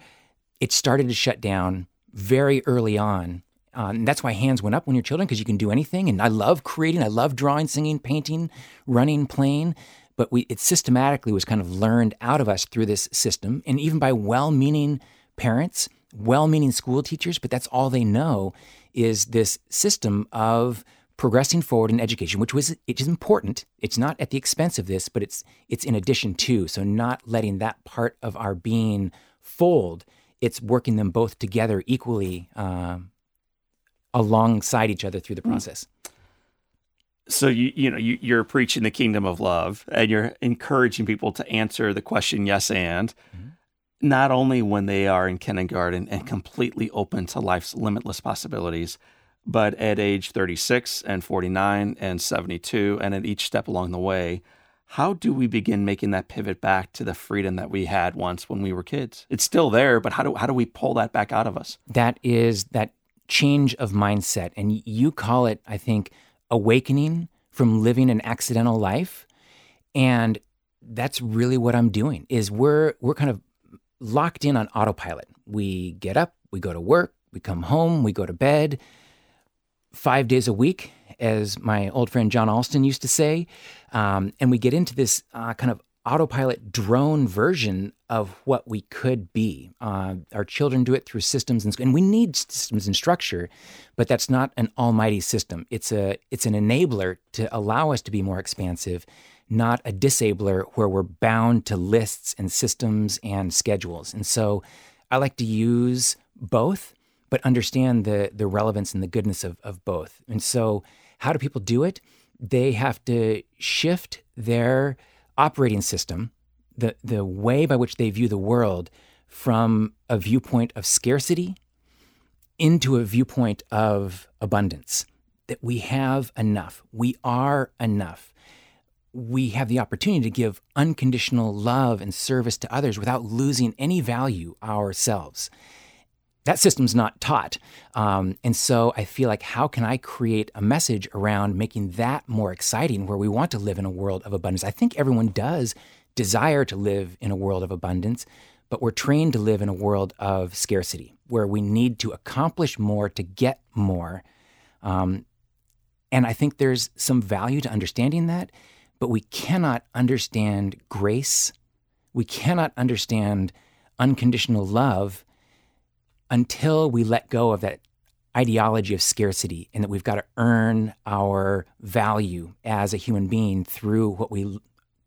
it started to shut down very early on. Um, and that's why hands went up when you're children because you can do anything. And I love creating, I love drawing, singing, painting, running, playing. But we, it systematically was kind of learned out of us through this system, and even by well-meaning parents, well-meaning school teachers. But that's all they know is this system of progressing forward in education, which was it is important. It's not at the expense of this, but it's it's in addition to. So not letting that part of our being fold. It's working them both together equally um, alongside each other through the process. So you you know you, you're preaching the kingdom of love and you're encouraging people to answer the question yes and mm-hmm. not only when they are in kindergarten and completely open to life's limitless possibilities, but at age 36 and 49 and 72 and at each step along the way, how do we begin making that pivot back to the freedom that we had once when we were kids? It's still there, but how do how do we pull that back out of us? That is that change of mindset, and you call it, I think, awakening from living an accidental life, and that's really what I'm doing. Is we're we're kind of locked in on autopilot. We get up, we go to work, we come home, we go to bed five days a week, as my old friend John Alston used to say. Um, and we get into this uh, kind of autopilot drone version of what we could be. Uh, our children do it through systems, and, and we need systems and structure, but that's not an almighty system. It's a it's an enabler to allow us to be more expansive, not a disabler where we're bound to lists and systems and schedules. And so, I like to use both but understand the the relevance and the goodness of, of both. And so, how do people do it? They have to shift their operating system, the the way by which they view the world, from a viewpoint of scarcity into a viewpoint of abundance. That we have enough. We are enough. We have the opportunity to give unconditional love and service to others without losing any value ourselves that system's not taught. Um, and so I feel like, how can I create a message around making that more exciting where we want to live in a world of abundance? I think everyone does desire to live in a world of abundance, but we're trained to live in a world of scarcity where we need to accomplish more to get more. Um, and I think there's some value to understanding that, but we cannot understand grace. We cannot understand unconditional love until we let go of that ideology of scarcity and that we've got to earn our value as a human being through what we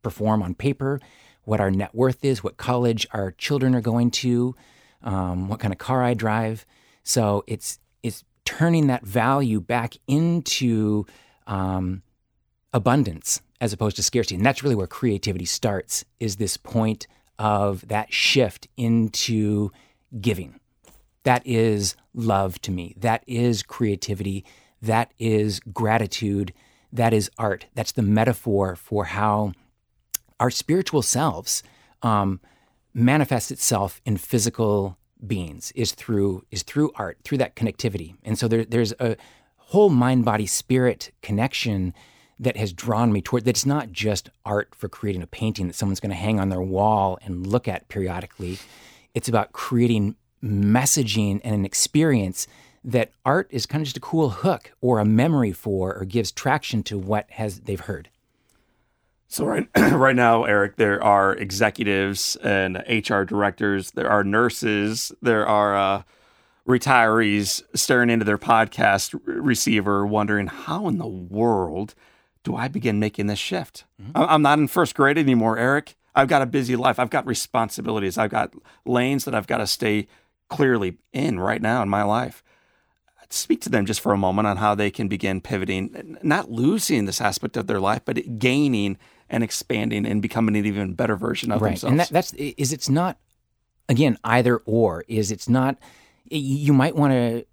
perform on paper, what our net worth is, what college our children are going to, um, what kind of car I drive. So it's it's turning that value back into um, abundance as opposed to scarcity, and that's really where creativity starts. Is this point of that shift into giving? That is love to me. That is creativity. That is gratitude. That is art. That's the metaphor for how our spiritual selves um, itself in physical beings is through is through art, through that connectivity. And so there, there's a whole mind body spirit connection that has drawn me toward that's not just art for creating a painting that someone's going to hang on their wall and look at periodically. It's about creating messaging and an experience that art is kind of just a cool hook or a memory for or gives traction to what has they've heard. So right [clears throat] right now, Erik, there are executives and HR directors, there are nurses, there are uh, retirees staring into their podcast receiver, wondering how in the world do I begin making this shift? Mm-hmm. I'm not in first grade anymore, Erik. I've got a busy life. I've got responsibilities. I've got lanes that I've got to stay clearly in right now in my life. Speak to them just for a moment on how they can begin pivoting, not losing this aspect of their life, but gaining and expanding and becoming an even better version of right. themselves. And that, that's is it's not again either or. Is it's not you might want to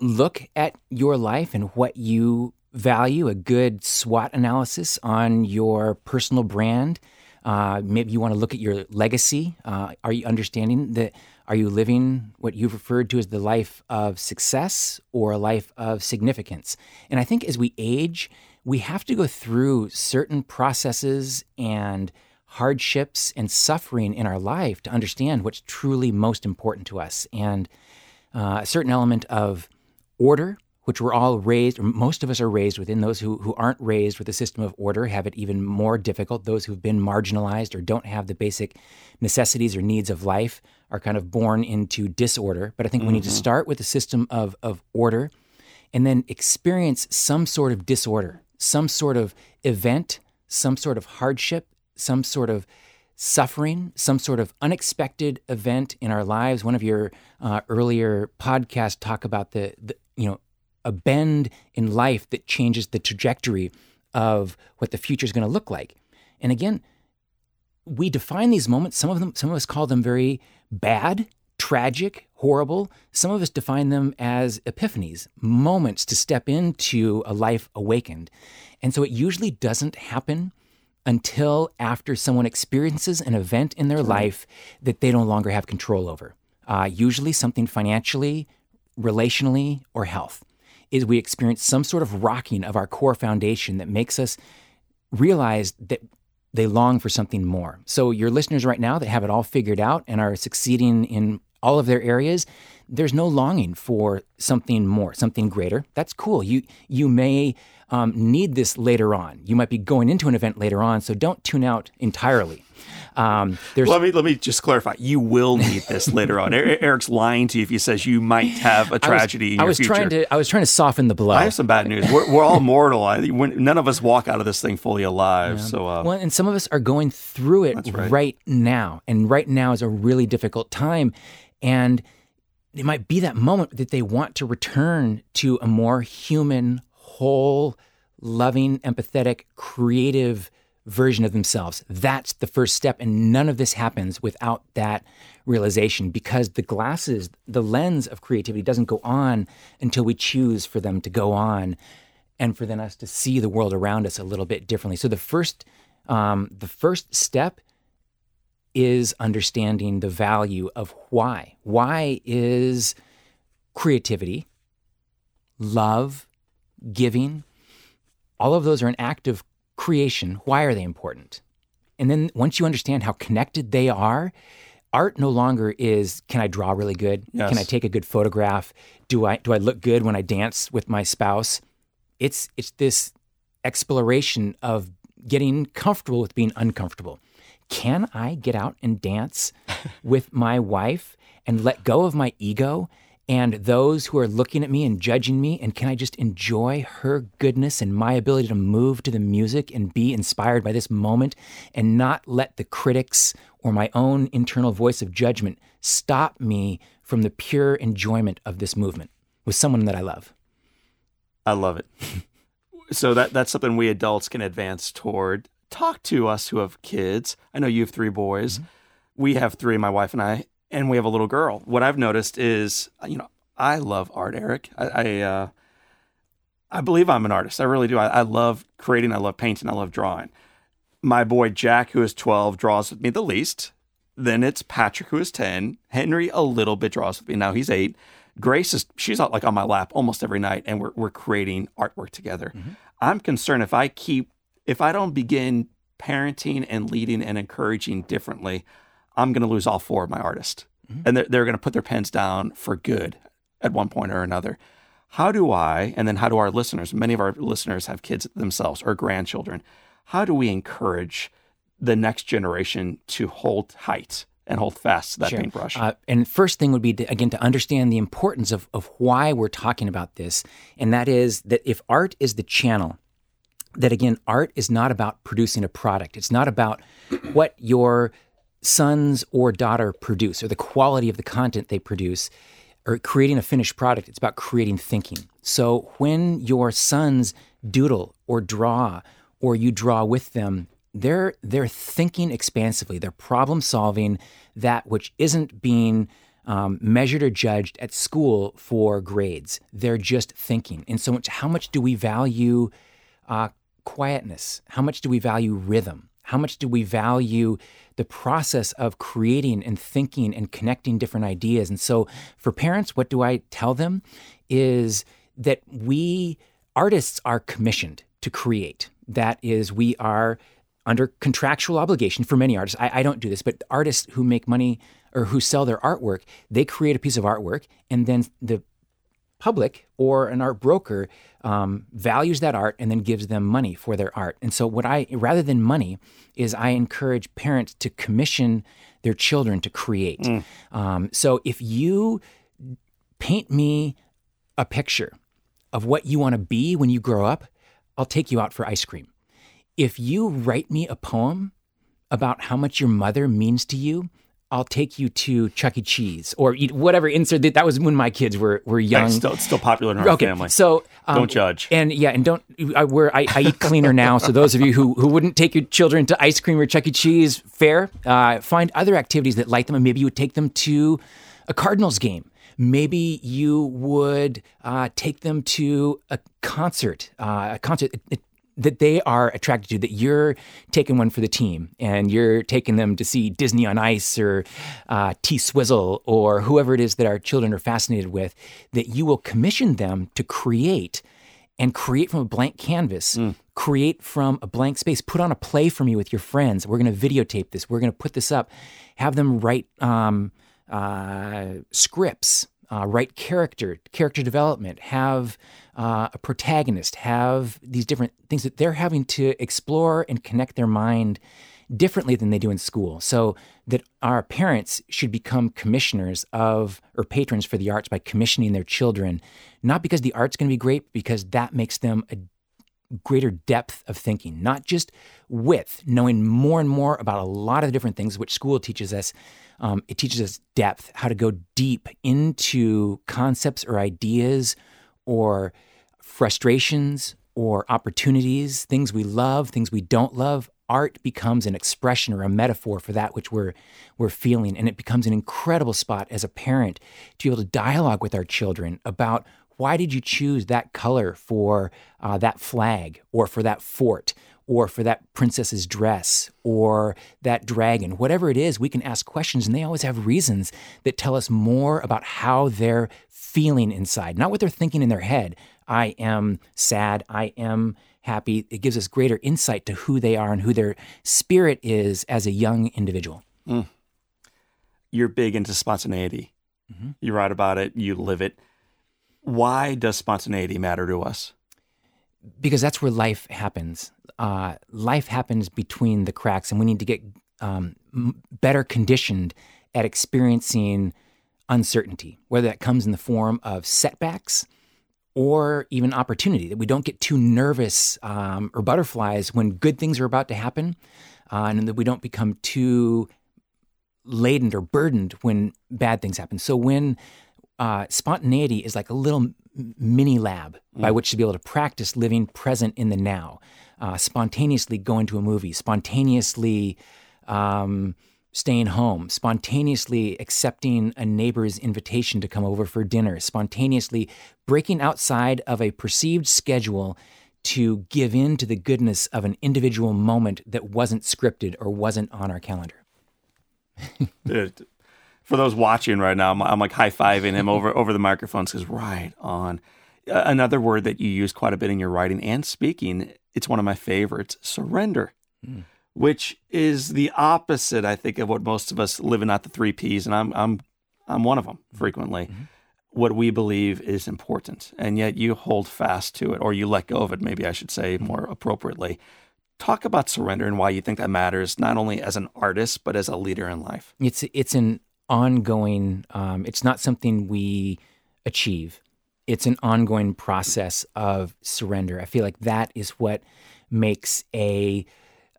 look at your life and what you value, a good SWOT analysis on your personal brand. Uh, maybe you want to look at your legacy. Uh, are you understanding that? Are you living what you've referred to as the life of success or a life of significance? And I think as we age, we have to go through certain processes and hardships and suffering in our life to understand what's truly most important to us. And uh, a certain element of order, which we're all raised, or most of us are raised within. Those who, who aren't raised with a system of order have it even more difficult. Those who've been marginalized or don't have the basic necessities or needs of life are kind of born into disorder. But I think mm-hmm. we need to mm-hmm. start with a system of, of order and then experience some sort of disorder some sort of event, some sort of hardship, some sort of suffering, some sort of unexpected event in our lives. One of your uh, earlier podcasts talk about the, the, you know, a bend in life that changes the trajectory of what the future is going to look like. And again, we define these moments. Some of them, some of us call them very bad, tragic, horrible. Some of us define them as epiphanies, moments to step into a life awakened. And so it usually doesn't happen until after someone experiences an event in their life that they no longer have control over. Uh, usually something financially, relationally, or health. Is we experience some sort of rocking of our core foundation that makes us realize that they long for something more. So, your listeners right now that have it all figured out and are succeeding in all of their areas, there's no longing for something more, something greater. That's cool. You you may um, need this later on. You might be going into an event later on, so don't tune out entirely. Um, let me let me just clarify. You will need this [laughs] later on. Erik's lying to you if he says you might have a tragedy. I was, I was trying to I was trying to soften the blow. I have some bad news. We're, we're all mortal. I, none of us walk out of this thing fully alive. Yeah. So, uh, well, and some of us are going through it right. right now, and right now is a really difficult time. And it might be that moment that they want to return to a more human, whole, loving, empathetic, creative version of themselves. That's the first step. And none of this happens without that realization because the glasses, the lens of creativity doesn't go on until we choose for them to go on and for then us to see the world around us a little bit differently. So the first, um, the first step is understanding the value of why. Why is creativity, love, giving, all of those are an act of creation. Why are they important? And then once you understand how connected they are, art no longer is can I draw really good? Yes. Can I take a good photograph? Do I do I look good when I dance with my spouse? It's it's this exploration of getting comfortable with being uncomfortable. Can I get out and dance [laughs] with my wife and let go of my ego and those who are looking at me and judging me? And can I just enjoy her goodness and my ability to move to the music and be inspired by this moment and not let the critics or my own internal voice of judgment stop me from the pure enjoyment of this movement with someone that I love? I love it. [laughs] so that that's something we adults can advance toward. Talk to us who have kids. I know you have three boys. Mm-hmm. We have three, my wife and I, and we have a little girl. What I've noticed is, you know, I love art, Erik. I I, uh, I believe I'm an artist. I really do. I, I love creating. I love painting. I love drawing. My boy Jack, who is 12, draws with me the least. Then it's Patrick, who is 10. Henry, a little bit draws with me. Now he's eight. Grace is she's out like on my lap almost every night, and we're we're creating artwork together. I'm concerned if I keep if I don't begin parenting and leading and encouraging differently, I'm going to lose all four of my artists, and they're they're going to put their pens down for good at one point or another. How do I, and then how do our listeners? Many of our listeners have kids themselves or grandchildren. How do we encourage the next generation to hold height and hold fast to that Sure. paintbrush? Uh, and first thing would be to, again to understand the importance of of why we're talking about this, and that is that if art is the channel, that again, art is not about producing a product. It's not about what your sons or daughter produce or the quality of the content they produce or creating a finished product. It's about creating thinking. So when your sons doodle or draw or you draw with them, they're they're thinking expansively. They're problem solving that which isn't being um, measured or judged at school for grades. They're just thinking. And so much, how much do we value uh, quietness? How much do we value rhythm? How much do we value the process of creating and thinking and connecting different ideas? And so, for parents, what do I tell them is that we artists are commissioned to create. That is, we are under contractual obligation for many artists. I, I don't do this, but artists who make money or who sell their artwork, they create a piece of artwork, and then the public or an art broker um, values that art and then gives them money for their art. And so, what I rather than money is I encourage parents to commission their children to create. Um, so, if you paint me a picture of what you want to be when you grow up, I'll take you out for ice cream. If you write me a poem about how much your mother means to you, I'll take you to Chuck E. Cheese or eat whatever insert that, that was when my kids were were young. it's, still, still popular in our okay, family. so um, Don't judge. And yeah, and don't. I, we're, I, I eat cleaner now. So those of you who who wouldn't take your children to ice cream or Chuck E. Cheese, fair. Uh, find other activities that light them, and maybe you would take them to a Cardinals game. Maybe you would uh, take them to a concert, uh, a concert that- that they are attracted to. That you're taking one for the team, and you're taking them to see Disney on Ice or uh, T Swizzle or whoever it is that our children are fascinated with. That you will commission them to create and create from a blank canvas, create from a blank space, put on a play for me with your friends. We're going to videotape this. We're going to put this up. Have them write um, uh, scripts, uh, write character, character development, have uh, a protagonist, have these different things that they're having to explore and connect their mind differently than they do in school. So that our parents should become commissioners of or patrons for the arts by commissioning their children, not because the art's going to be great, because that makes them a greater depth of thinking, not just width, knowing more and more about a lot of the different things which school teaches us. Um, it teaches us depth, how to go deep into concepts or ideas or frustrations or opportunities, things we love, things we don't love. Art becomes an expression or a metaphor for that which we're we're feeling, and it becomes an incredible spot as a parent to be able to dialogue with our children about why did you choose that color for uh, that flag or for that fort or for that princess's dress or that dragon? Whatever it is, we can ask questions, and they always have reasons that tell us more about how they're feeling inside, not what they're thinking in their head. I am sad. I am happy. It gives us greater insight to who they are and who their spirit is as a young individual. Mm. You're big into spontaneity. Mm-hmm. You write about it, you live it. Why does spontaneity matter to us? Because that's where life happens. Uh, life happens between the cracks, and we need to get um, better conditioned at experiencing uncertainty, whether that comes in the form of setbacks or even opportunity, that we don't get too nervous um, or butterflies when good things are about to happen, uh, and that we don't become too laden or burdened when bad things happen. So when uh, spontaneity is like a little mini lab mm. by which to be able to practice living present in the now, uh, spontaneously going to a movie, spontaneously um, staying home, spontaneously accepting a neighbor's invitation to come over for dinner, spontaneously breaking outside of a perceived schedule to give in to the goodness of an individual moment that wasn't scripted or wasn't on our calendar. For those watching right now, I'm, I'm like high fiving him over over the microphone. Says right on. Uh, another word that you use quite a bit in your writing and speaking. It's one of my favorites. Surrender, mm. which is the opposite, I think, of what most of us living out the three P's, and I'm I'm I'm one of them frequently. Mm-hmm. What we believe is important, and yet you hold fast to it, or you let go of it. Maybe I should say more appropriately. Talk about surrender and why you think that matters, not only as an artist but as a leader in life. It's it's an ongoing. Um, it's not something we achieve. It's an ongoing process of surrender. I feel like that is what makes a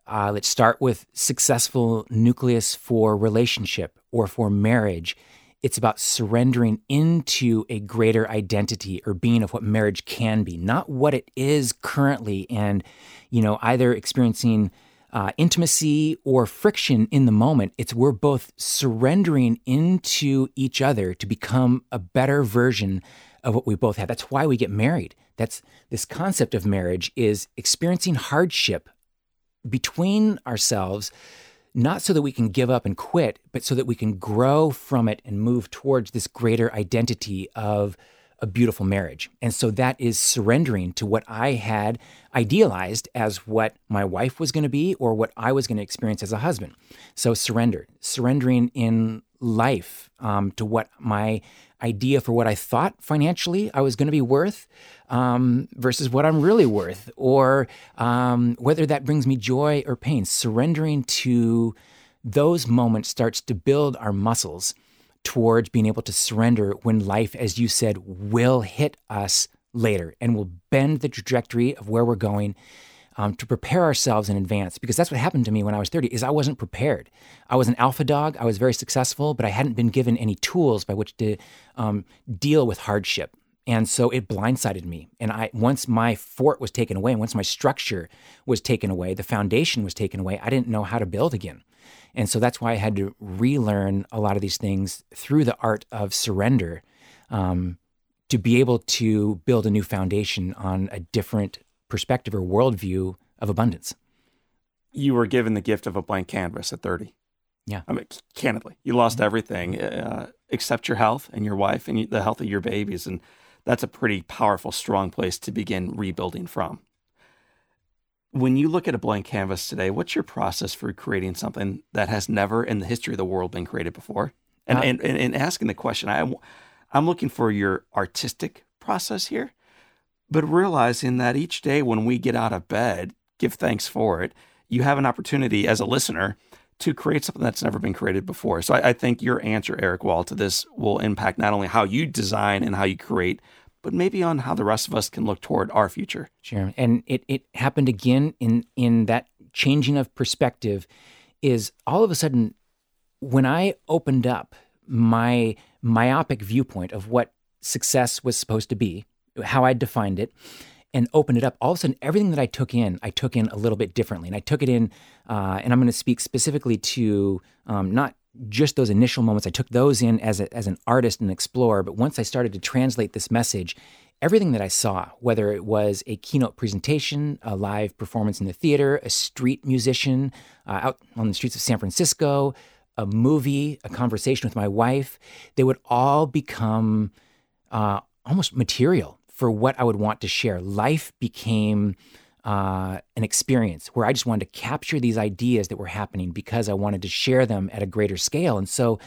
uh, let's start with successful nucleus for relationship or for marriage it's about surrendering into a greater identity or being of what marriage can be, not what it is currently, and you know either experiencing uh, intimacy or friction in the moment. It's we're both surrendering into each other to become a better version of what we both have. That's why we get married. That's this concept of marriage is experiencing hardship between ourselves not so that we can give up and quit, but so that we can grow from it and move towards this greater identity of a beautiful marriage. And so that is surrendering to what I had idealized as what my wife was going to be or what I was going to experience as a husband. So surrender, surrendering in life um, to what my idea for what I thought financially I was going to be worth um, versus what I'm really worth, or um, whether that brings me joy or pain. Surrendering to those moments starts to build our muscles towards being able to surrender when life, as you said, will hit us later and will bend the trajectory of where we're going um, to prepare ourselves in advance because that's what happened to me when I was 30 is I wasn't prepared. I was an alpha dog. I was very successful, but I hadn't been given any tools by which to um, deal with hardship. And so it blindsided me. And I once my fort was taken away, once my structure was taken away, the foundation was taken away, I didn't know how to build again. And so that's why I had to relearn a lot of these things through the art of surrender um, to be able to build a new foundation on a different perspective or worldview of abundance. You were given the gift of a blank canvas at 30. Yeah. I mean, candidly, you lost mm-hmm. everything uh, except your health and your wife and the health of your babies. And that's a pretty powerful, strong place to begin rebuilding from. When you look at a blank canvas today, what's your process for creating something that has never in the history of the world been created before? And, uh, and, and, and asking the question, I, I'm looking for your artistic process here but realizing that each day when we get out of bed, give thanks for it, you have an opportunity as a listener to create something that's never been created before. So I, I, think your answer, Erik Wahl, to this will impact not only how you design and how you create, but maybe on how the rest of us can look toward our future. Sure. And it, it happened again in in that changing of perspective is all of a sudden when I opened up my myopic viewpoint of what success was supposed to be, how I defined it, and opened it up, all of a sudden, everything that I took in, I took in a little bit differently. And I took it in, uh, and I'm going to speak specifically to um, not just those initial moments. I took those in as, a, as an artist and explorer. But once I started to translate this message, everything that I saw, whether it was a keynote presentation, a live performance in the theater, a street musician uh, out on the streets of San Francisco, a movie, a conversation with my wife, they would all become uh, almost material for what I would want to share. Life became uh, an experience where I just wanted to capture these ideas that were happening because I wanted to share them at a greater scale. And so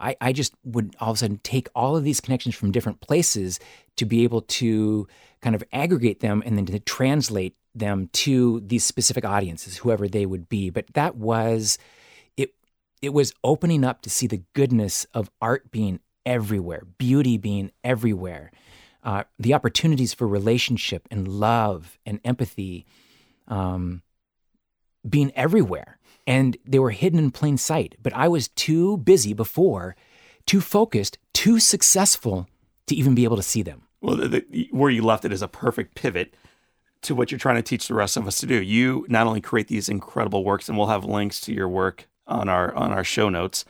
I, I just would all of a sudden take all of these connections from different places to be able to kind of aggregate them and then to translate them to these specific audiences, whoever they would be. But that was it it was opening up to see the goodness of art being everywhere, beauty being everywhere, uh, the opportunities for relationship and love and empathy um, being everywhere. And they were hidden in plain sight. But I was too busy before, too focused, too successful to even be able to see them. Well, the, the, where you left it is a perfect pivot to what you're trying to teach the rest of us to do. You not only create these incredible works, and we'll have links to your work on our on our show notes.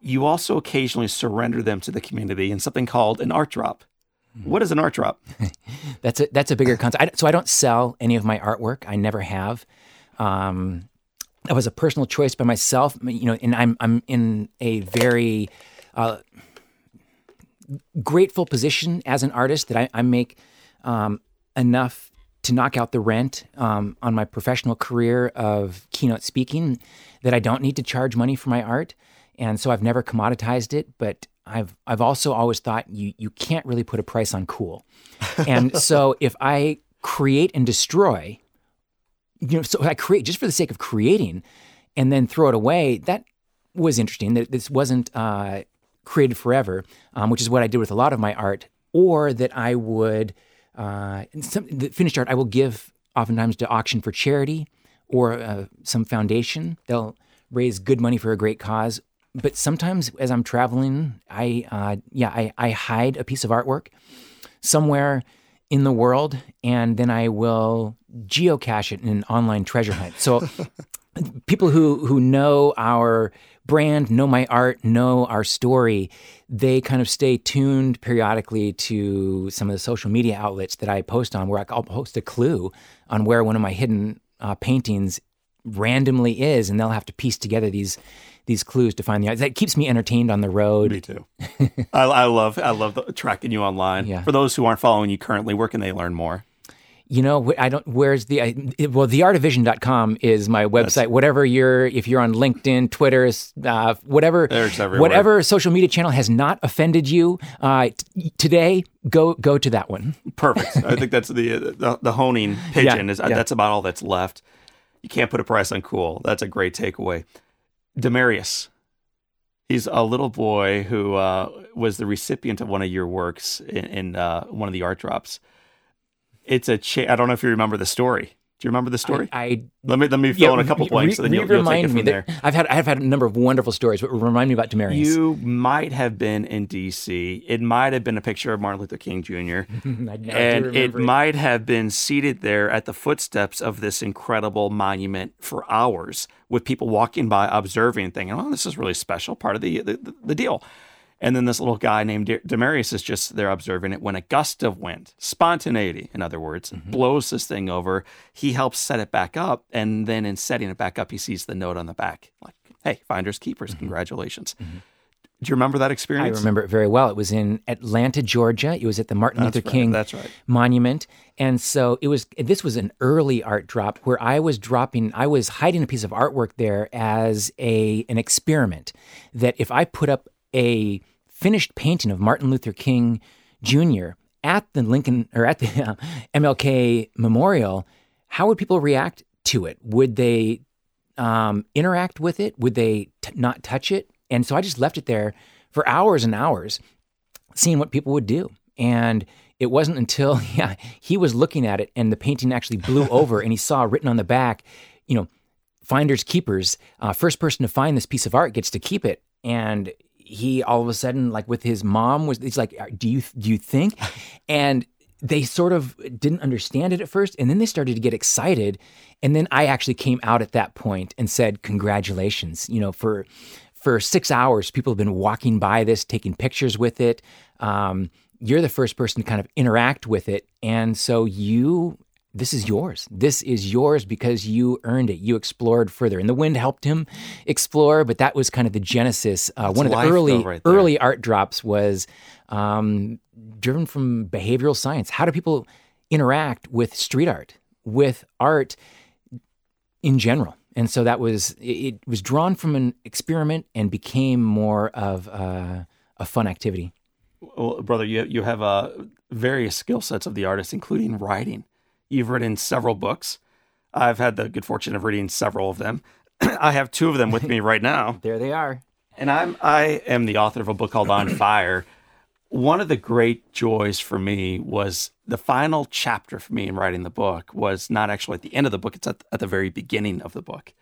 You also occasionally surrender them to the community in something called an art drop. What is an art drop? [laughs] that's a that's a bigger concept. I, so I don't sell any of my artwork. I never have. Um, that was a personal choice by myself. You know, and I'm I'm in a very uh, grateful position as an artist that I, I make um, enough to knock out the rent um, on my professional career of keynote speaking that I don't need to charge money for my art. And so I've never commoditized it, but I've I've also always thought you you can't really put a price on cool. And [laughs] so if I create and destroy, you know, so I create just for the sake of creating and then throw it away, that was interesting. That this wasn't uh, created forever, um, which is what I did with a lot of my art, or that I would uh, some, the finished art I will give oftentimes to auction for charity or uh, some foundation. They'll raise good money for a great cause. But sometimes, as I'm traveling, I uh, yeah I, I hide a piece of artwork somewhere in the world, and then I will geocache it in an online treasure hunt. So [laughs] people who who know our brand, know my art, know our story, they kind of stay tuned periodically to some of the social media outlets that I post on, where I'll post a clue on where one of my hidden uh, paintings randomly is, and they'll have to piece together these these clues to find the. That keeps me entertained on the road. Me too. I, I, love I love the, tracking you online. Yeah. For those who aren't following you currently, where can they learn more? you know, I don't, where's the, I, well, theartofvision.com is my website. That's, whatever you're, if you're on LinkedIn, Twitter, uh, whatever, whatever social media channel has not offended you uh, t- today, go, go to that one. Perfect. I think that's the, the, the honing pigeon yeah, is, yeah. that's about all that's left. You can't put a price on cool. That's a great takeaway. Demarius. He's a little boy who uh, was the recipient of one of your works in, in uh, one of the art drops it's a cha- I don't know if you remember the story. Do you remember the story? I, I let me let me fill yeah, in a couple re, blanks, so then you'll, you'll take it from there. I've had I've had a number of wonderful stories, but remind me about Demarius. You might have been in D.C. It might have been a picture of Martin Luther King Jr. [laughs] and it, it might have been seated there at the footsteps of this incredible monument for hours, with people walking by, observing, thinking, "Oh, this is really special, part of the the, the deal." And then this little guy named Demarius is just there observing it when a gust of wind, spontaneity, in other words, mm-hmm. blows this thing over. He helps set it back up. And then in setting it back up, he sees the note on the back like, hey, finders keepers, mm-hmm. congratulations. Mm-hmm. Do you remember that experience? I remember it very well. It was in Atlanta, Georgia. It was at the Martin That's Luther right. King That's right. Monument. And so it was this was an early art drop where I was dropping I was hiding a piece of artwork there as a an experiment that if I put up a finished painting of Martin Luther King Jr. at the Lincoln or at the [laughs] uh, MLK Memorial, how would people react to it? Would they um, interact with it? Would they t- not touch it? And so I just left it there for hours and hours, seeing what people would do. And it wasn't until [laughs] yeah he was looking at it and the painting actually blew [laughs] over and he saw written on the back, you know, finders keepers. Uh, first person to find this piece of art gets to keep it. And he all of a sudden like with his mom was he's like do you do you think [laughs] and they sort of didn't understand it at first and then they started to get excited and then i actually came out at that point and said congratulations you know for for six hours people have been walking by this taking pictures with it um, you're the first person to kind of interact with it. And so you, this is yours. This is yours because you earned it. You explored further. And the wind helped him explore, but that was kind of the genesis. Uh, one of the early, though, right early art drops was um, driven from behavioral science. How do people interact with street art, with art in general? And so that was, it, it was drawn from an experiment and became more of a, a fun activity. Well, brother, you you have uh, various skill sets of the artist, including writing. You've written several books. I've had the good fortune of reading several of them. [clears throat] I have two of them with me right now, [laughs] There they are. and I'm I am the author of a book called [clears throat] On Fire. One of the great joys for me was the final chapter for me in writing the book was not actually at the end of the book; it's at, at the very beginning of the book.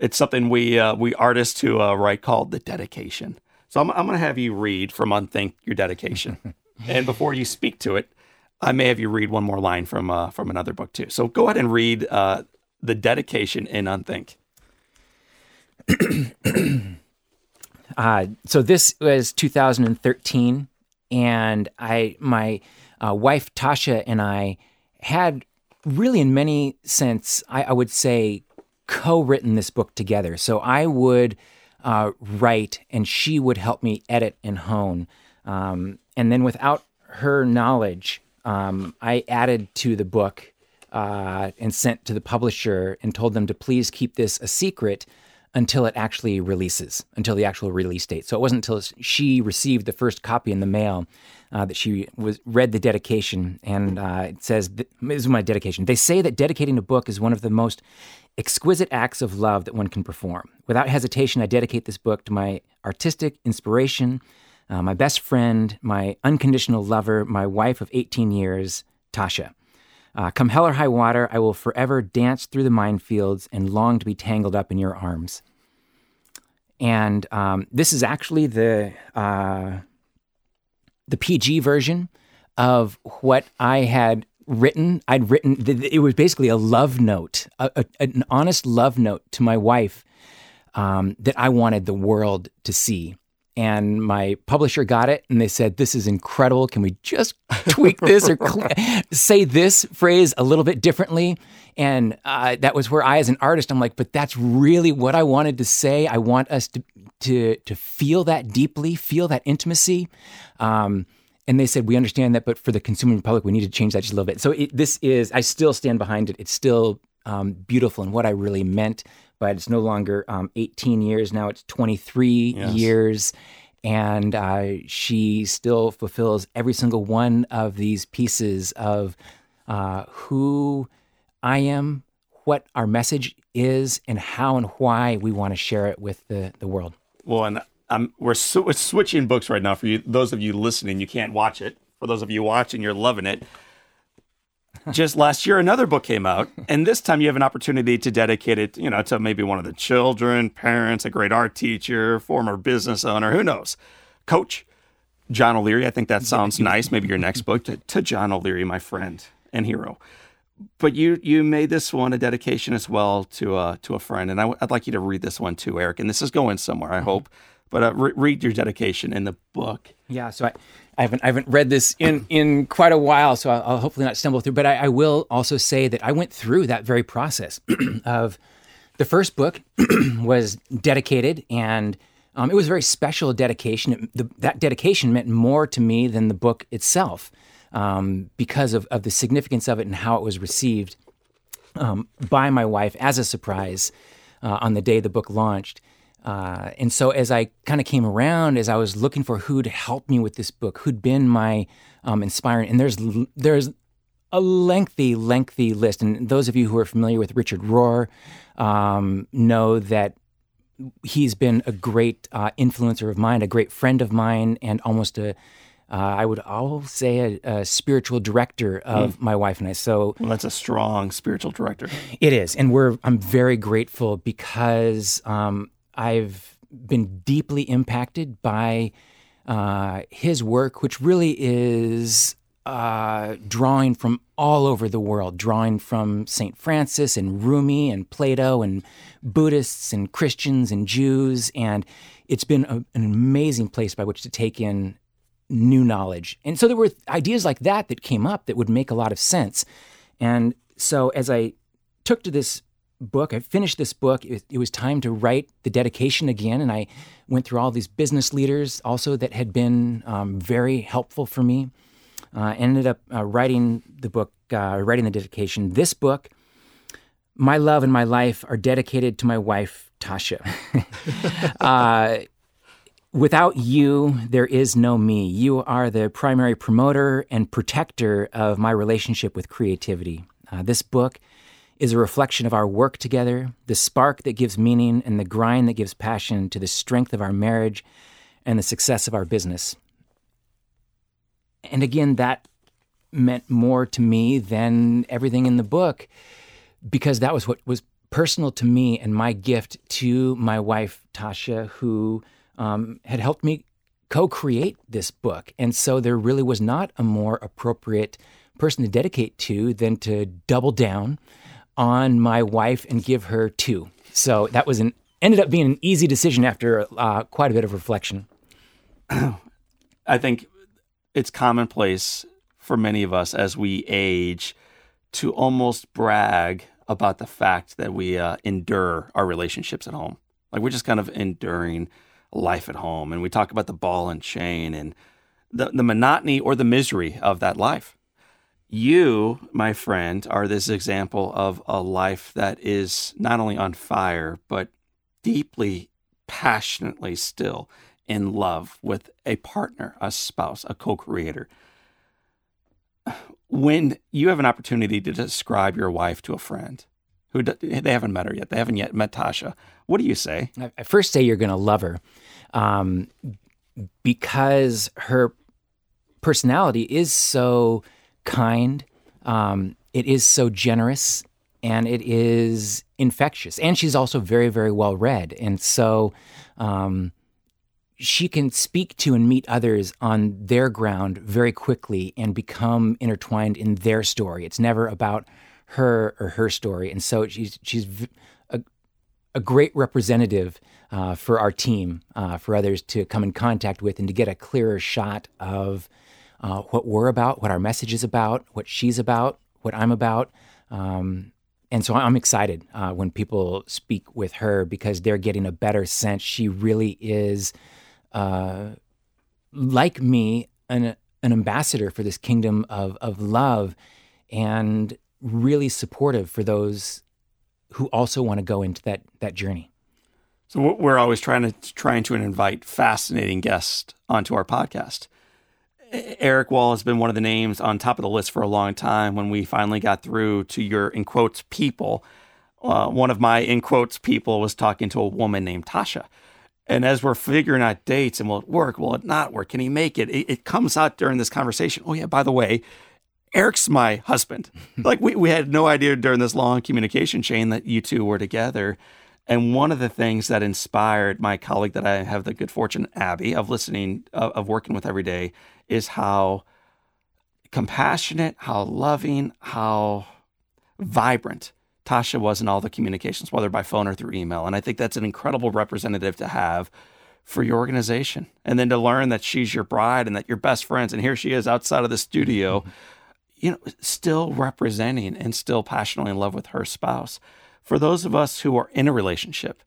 It's something we uh, we artists who uh, write called the dedication. So I'm, I'm going to have you read from Unthink your dedication, [laughs] and before you speak to it, I may have you read one more line from uh, from another book too. So go ahead and read uh, the dedication in Unthink. [clears throat] Uh, so this was 2013, and I, my uh, wife Tasha and I had really, in many sense, I, I would say, co-written this book together. So I would uh, write, and she would help me edit and hone. Um, and then, without her knowledge, um, I added to the book uh, and sent to the publisher and told them to please keep this a secret until it actually releases, until the actual release date. So it wasn't until she received the first copy in the mail uh, that she was read the dedication, and uh, it says, th- "This is my dedication." They say that dedicating a book is one of the most exquisite acts of love that one can perform. Without hesitation, I dedicate this book to my artistic inspiration, uh, my best friend, my unconditional lover, my wife of 18 years, Tasha. Uh, come hell or high water, I will forever dance through the minefields and long to be tangled up in your arms. And um, this is actually the uh, the PG version of what I had written. I'd written. It was basically a love note, a, a, an honest love note to my wife um, that I wanted the world to see. And my publisher got it, and they said, "This is incredible. Can we just tweak this or cl- [laughs] say this phrase a little bit differently?" And uh, that was where I, as an artist, I'm like, "But that's really what I wanted to say. I want us to to to feel that deeply, feel that intimacy." Um, and they said, "We understand that, but for the consuming public, we need to change that just a little bit." So it, this is, I still stand behind it. It's still um, beautiful and what I really meant, but it's no longer um, 18 years now; it's 23 Yes. years, and uh, she still fulfills every single one of these pieces of uh, who I am, what our message is, and how and why we want to share it with the the world. Well, and I'm we're, sw- we're switching books right now. For you, those of you listening, you can't watch it. For those of you watching, you're loving it. Just last year, another book came out, and this time you have an opportunity to dedicate it, you know, to maybe one of the children, parents, a great art teacher, former business owner, who knows, coach John O'Leary. I think that sounds nice. Maybe your next book to, to John O'Leary, my friend and hero. But you you made this one a dedication as well to uh, to a friend, and I, would like you to read this one too, Erik. And this is going somewhere, I hope. But uh, re- read your dedication in the book. Yeah, so I, I haven't I haven't read this in [clears throat] in quite a while, so I'll, I'll hopefully not stumble through. But I, I will also say that I went through that very process [clears throat] of the first book [clears throat] was dedicated, and um, it was a very special dedication. It, the, that dedication meant more to me than the book itself um, because of, of the significance of it and how it was received um, by my wife as a surprise uh, on the day the book launched. Uh, and so, as I kind of came around, as I was looking for who'd help me with this book, who'd been my um, inspiring, and there's there's a lengthy, lengthy list. And those of you who are familiar with Richard Rohr um, know that he's been a great uh, influencer of mine, a great friend of mine, and almost a uh, I would all say a, a spiritual director of my wife and I. So Well, that's a strong spiritual director. it is, and we're. I'm very grateful because um, I've been deeply impacted by uh, his work, which really is uh, drawing from all over the world, drawing from Saint Francis and Rumi and Plato and Buddhists and Christians and Jews, and it's been a, an amazing place by which to take in new knowledge. And so there were ideas like that that came up that would make a lot of sense. And so as I took to this book, I finished this book, it, it was time to write the dedication again. And I went through all these business leaders also that had been um, very helpful for me. Uh, ended up uh, writing the book, uh, writing the dedication. This book, my love and my life are dedicated to my wife, Tasha. [laughs] uh, without you, there is no me. You are the primary promoter and protector of my relationship with creativity. Uh, this book is a reflection of our work together, the spark that gives meaning, and the grind that gives passion to the strength of our marriage and the success of our business. And again, that meant more to me than everything in the book because that was what was personal to me and my gift to my wife, Tasha, who um, had helped me co create this book. And so there really was not a more appropriate person to dedicate to than to double down on my wife and give her two. So that was an ended up being an easy decision after uh, quite a bit of reflection. I think it's commonplace for many of us as we age to almost brag about the fact that we uh, endure our relationships at home. Like we're just kind of enduring life at home. And we talk about the ball and chain and the, the monotony or the misery of that life. You, my friend, are this example of a life that is not only on fire, but deeply, passionately still in love with a partner, a spouse, a co creator. When you have an opportunity to describe your wife to a friend, who they haven't met her yet. They haven't yet met Tasha. What do you say? I first say you're going to love her um, because her personality is so kind, um, it is so generous, and it is infectious. And she's also very, very well read. And so um, she can speak to and meet others on their ground very quickly and become intertwined in their story. It's never about her or her story. And so she's she's a, a great representative uh, for our team, uh, for others to come in contact with and to get a clearer shot of uh, what we're about, what our message is about, what she's about, what I'm about. Um, and so I'm excited uh, when people speak with her because they're getting a better sense. She really is, uh, like me, an, an ambassador for this kingdom of, of love. And really supportive for those who also want to go into that that journey. So we're always trying to trying to invite fascinating guests onto our podcast. Erik Wahl has been one of the names on top of the list for a long time. When we finally got through to your in quotes people, uh, one of my in quotes people was talking to a woman named Tasha. And as we're figuring out dates and will it work, will it not work, can he make it? it? It comes out during this conversation. Oh yeah, by the way, Erik's my husband. [laughs] like we, we had no idea during this long communication chain that you two were together. And one of the things that inspired my colleague that I have the good fortune, Abby, of listening, of, of working with every day, is how compassionate, how loving, how vibrant Tasha was in all the communications, whether by phone or through email. And I think that's an incredible representative to have for your organization. And then to learn that she's your bride and that you're best friends. And here she is outside of the studio. Mm-hmm you know, still representing and still passionately in love with her spouse. For those of us who are in a relationship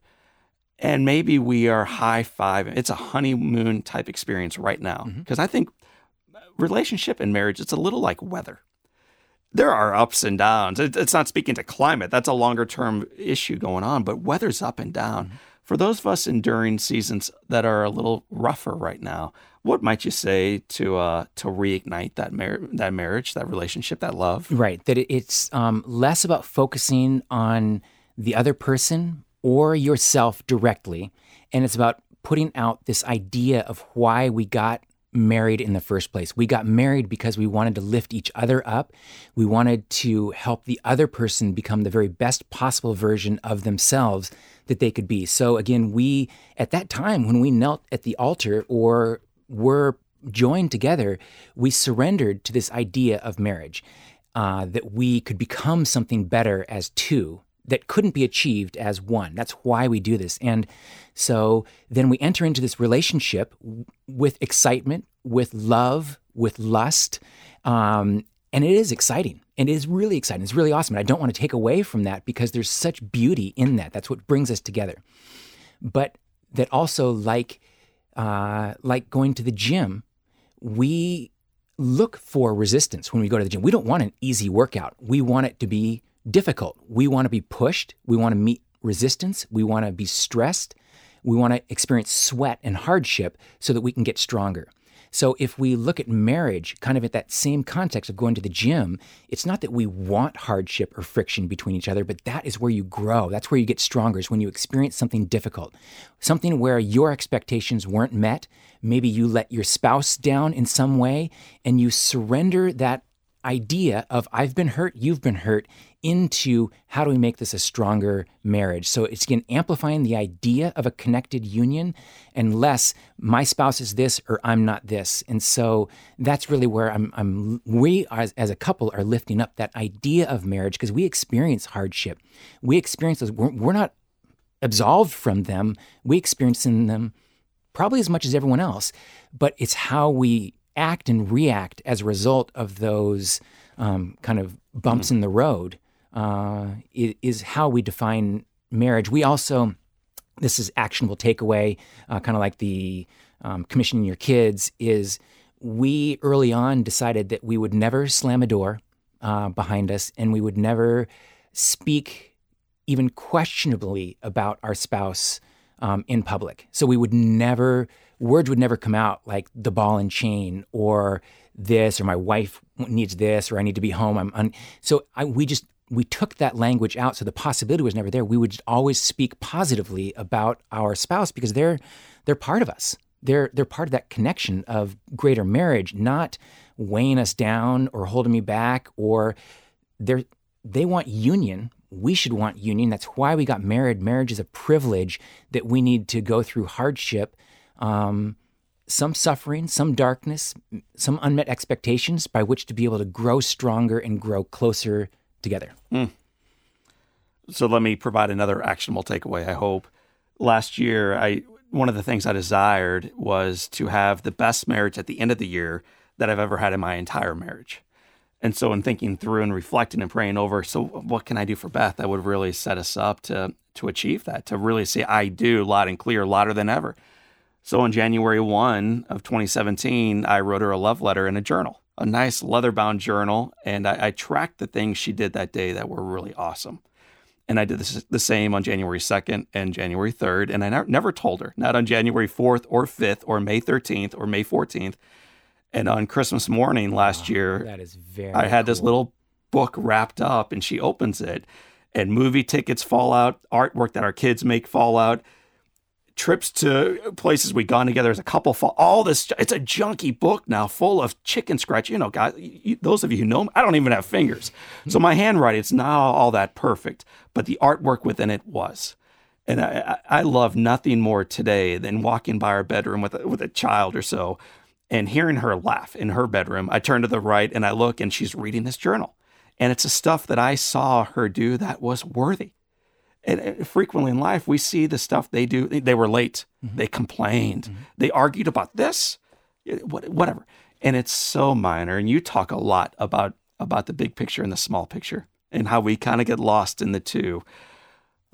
and maybe we are high five, it's a honeymoon type experience right now. Because mm-hmm. I think relationship and marriage, it's a little like weather. There are ups and downs. It's not speaking to climate, that's a longer term issue going on, but weather's up and down. Mm-hmm. For those of us enduring seasons that are a little rougher right now, what might you say to uh, to reignite that mar- that marriage, that relationship, that love? Right. That it's um, less about focusing on the other person or yourself directly, and it's about putting out this idea of why we got married in the first place. We got married because we wanted to lift each other up. We wanted to help the other person become the very best possible version of themselves that they could be. So again, we at that time when we knelt at the altar or were joined together, we surrendered to this idea of marriage, uh, that we could become something better as two that couldn't be achieved as one. That's why we do this. And so then we enter into this relationship with excitement, with love, with lust. Um, and it is exciting. And it is really exciting. It's really awesome. And I don't want to take away from that because there's such beauty in that. That's what brings us together. But that also, like, uh, like going to the gym, we look for resistance when we go to the gym. We don't want an easy workout. We want it to be difficult. We want to be pushed. We want to meet resistance. We want to be stressed. We want to experience sweat and hardship so that we can get stronger. So if we look at marriage kind of at that same context of going to the gym, it's not that we want hardship or friction between each other, but that is where you grow. That's where you get stronger, is when you experience something difficult, something where your expectations weren't met. Maybe you let your spouse down in some way and you surrender that idea of I've been hurt, you've been hurt into how do we make this a stronger marriage. So it's again amplifying the idea of a connected union and less my spouse is this or I'm not this. And so that's really where I'm, I'm we as, as a couple are lifting up that idea of marriage because we experience hardship. We experience those, we're, we're not absolved from them. We experience in them probably as much as everyone else, but it's how we act and react as a result of those um, kind of bumps mm-hmm. in the road uh, is how we define marriage. We also, this is actionable takeaway, uh, kind of like the um, commissioning your kids, is we early on decided that we would never slam a door uh, behind us and we would never speak even questionably about our spouse um, in public. So we would never, words would never come out like the ball and chain or this or my wife needs this or I need to be home. I'm un-. so I, we just we took that language out, so the possibility was never there. We would always speak positively about our spouse because they're they're part of us. They're they're part of that connection of greater marriage, not weighing us down or holding me back. Or they they want union. We should want union. That's why we got married. Marriage is a privilege that we need to go through hardship. Um, some suffering, some darkness, some unmet expectations by which to be able to grow stronger and grow closer together. Mm. So let me provide another actionable takeaway. I hope. Last year, I one of the things I desired was to have the best marriage at the end of the year that I've ever had in my entire marriage. And so, in thinking through and reflecting and praying over, so what can I do for Beth that would really set us up to to achieve that, to really say I do loud and clear, louder than ever. So, on January one of 2017, I wrote her a love letter in a journal a nice leather bound journal, and I, I, tracked the things she did that day that were really awesome. And I did this, the same on January 2nd and January 3rd, and I never, never told her, not on January 4th or 5th or May 13th or May 14th. And on Christmas morning last year, that is very I had cool. this little book wrapped up, and she opens it, and movie tickets fall out, artwork that our kids make fall out trips to places we've gone together as a couple. All this, it's a junky book now, full of chicken scratch. You know, guys, you, those of you who know me, I don't even have fingers, hmm. so my handwriting it's not all that perfect, but the artwork within it was. And I, I love nothing more today than walking by our bedroom with a, with a child or so, and hearing her laugh in her bedroom. I turn to the right and I look, and she's reading this journal, and it's the stuff that I saw her do that was worthy and frequently in life, we see the stuff they do. They were late. Mm-hmm. They complained. Mm-hmm. They argued about this, whatever. And it's so minor. And you talk a lot about about the big picture and the small picture, and how we kind of get lost in the two.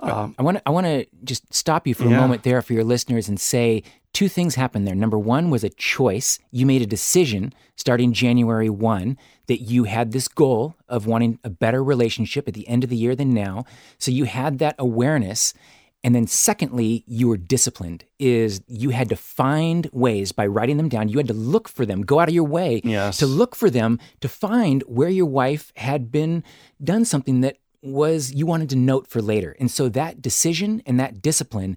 Um, I want to I want to just stop you for yeah. a moment there for your listeners and say two things happened there. Number one was a choice. You made a decision starting January 1 that you had this goal of wanting a better relationship at the end of the year than now. So you had that awareness. And then secondly, you were disciplined is you had to find ways by writing them down. You had to look for them, go out of your way yes. to look for them to find where your wife had been done something that was you wanted to note for later. And so that decision and that discipline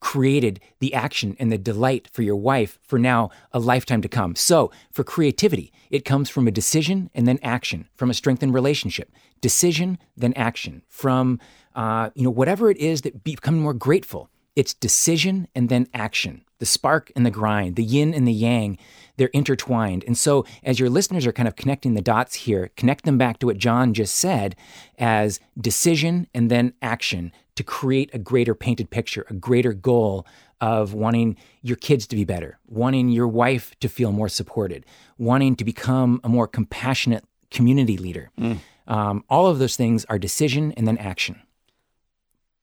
created the action and the delight for your wife for now a lifetime to come. So, for creativity, it comes from a decision and then action, from a strengthened relationship. Decision, then action, from uh, you know whatever it is that becoming more grateful it's decision and then action, the spark and the grind, the yin and the yang. They're intertwined. And so, as your listeners are kind of connecting the dots here, connect them back to what John just said as decision and then action to create a greater painted picture, a greater goal of wanting your kids to be better, wanting your wife to feel more supported, wanting to become a more compassionate community leader. Mm. Um, all of those things are decision and then action.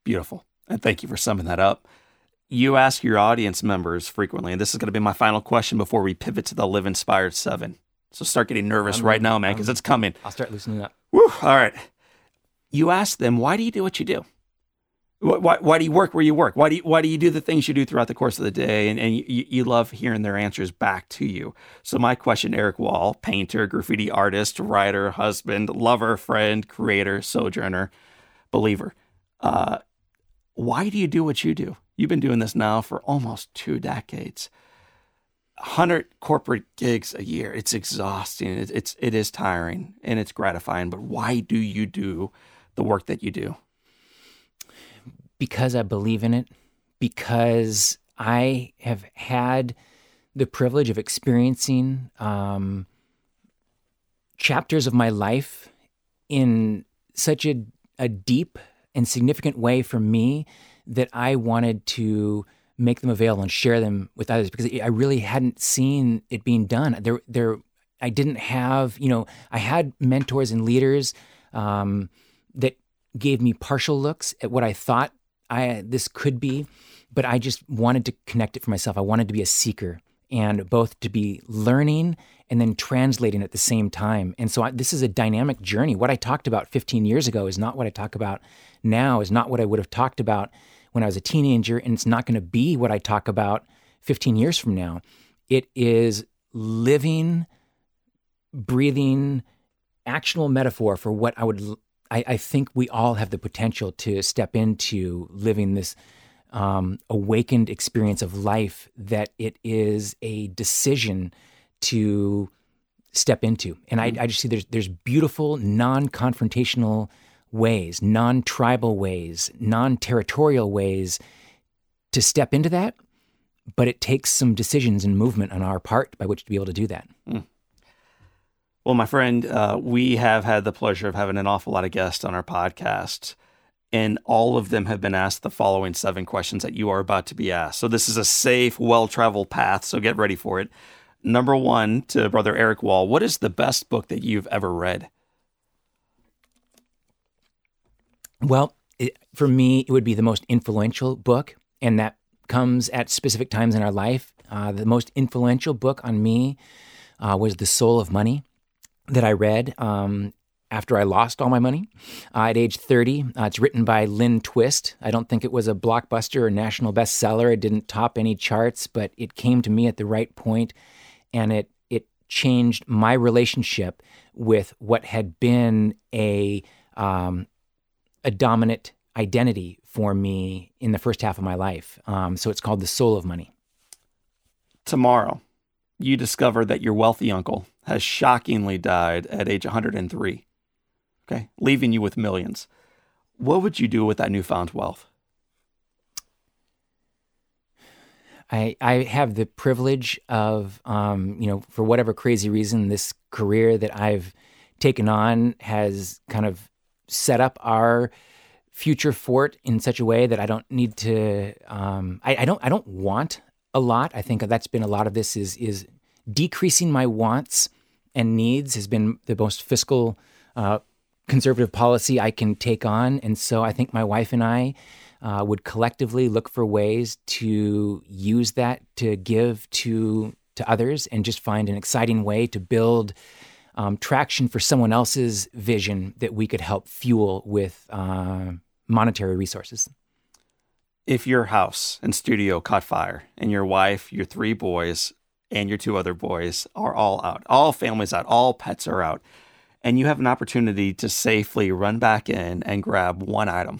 Beautiful. And thank you for summing that up. You ask your audience members frequently, and this is going to be my final question before we pivot to the Live Inspired 7. So start getting nervous I'm, right now, man, because it's coming. I'll start loosening up. Woo, all right. You ask them, why do you do what you do? Why, why do you work where you work? Why do you, why do you do the things you do throughout the course of the day? And, and you, you love hearing their answers back to you. So, my question Erik Wahl, painter, graffiti artist, writer, husband, lover, friend, creator, sojourner, believer. Uh, why do you do what you do? You've been doing this now for almost two decades. 100 corporate gigs a year. It's exhausting. It's, it's it is tiring and it's gratifying. But why do you do the work that you do? because I believe in it, because I have had the privilege of experiencing um, chapters of my life in such a, a deep and significant way for me that I wanted to make them available and share them with others because I really hadn't seen it being done. There, there, I didn't have, you know, I had mentors and leaders um, that gave me partial looks at what I thought I this could be, but I just wanted to connect it for myself. I wanted to be a seeker and both to be learning and then translating at the same time. And so I, this is a dynamic journey. What I talked about 15 years ago is not what I talk about now, is not what I would have talked about when I was a teenager, and it's not going to be what I talk about 15 years from now. It is living, breathing, actionable metaphor for what I would I, I think we all have the potential to step into living this um, awakened experience of life that it is a decision to step into. And I, mm-hmm. I just see there's there's beautiful non-confrontational ways, non-tribal ways, non-territorial ways to step into that. But it takes some decisions and movement on our part by which to be able to do that. Mm. Well, my friend, uh, we have had the pleasure of having an awful lot of guests on our podcast, and all of them have been asked the following seven questions that you are about to be asked. So, this is a safe, well traveled path, so get ready for it. Number one to Brother Erik Wahl What is the best book that you've ever read? Well, it, for me, it would be the most influential book, and that comes at specific times in our life. Uh, the most influential book on me uh, was The Soul of Money that I read um, after I lost all my money uh, at age 30. Uh, it's written by Lynn Twist. I don't think it was a blockbuster or national bestseller. It didn't top any charts, but it came to me at the right point, and it it changed my relationship with what had been a um, a dominant identity for me in the first half of my life. Um, so it's called The Soul of Money. Tomorrow, you discover that your wealthy uncle has shockingly died at age 103, okay, leaving you with millions. What would you do with that newfound wealth? I, I have the privilege of, um, you know, for whatever crazy reason, this career that I've taken on has kind of set up our future fort in such a way that I don't need to. Um, I, I don't. I don't want a lot. I think that's been a lot of this is is decreasing my wants and needs has been the most fiscal uh, conservative policy I can take on. And so I think my wife and I uh, would collectively look for ways to use that to give to to others and just find an exciting way to build um, traction for someone else's vision that we could help fuel with uh, monetary resources. If your house and studio caught fire and your wife, your three boys, and your two other boys are all out. All families out. All pets are out. And you have an opportunity to safely run back in and grab one item.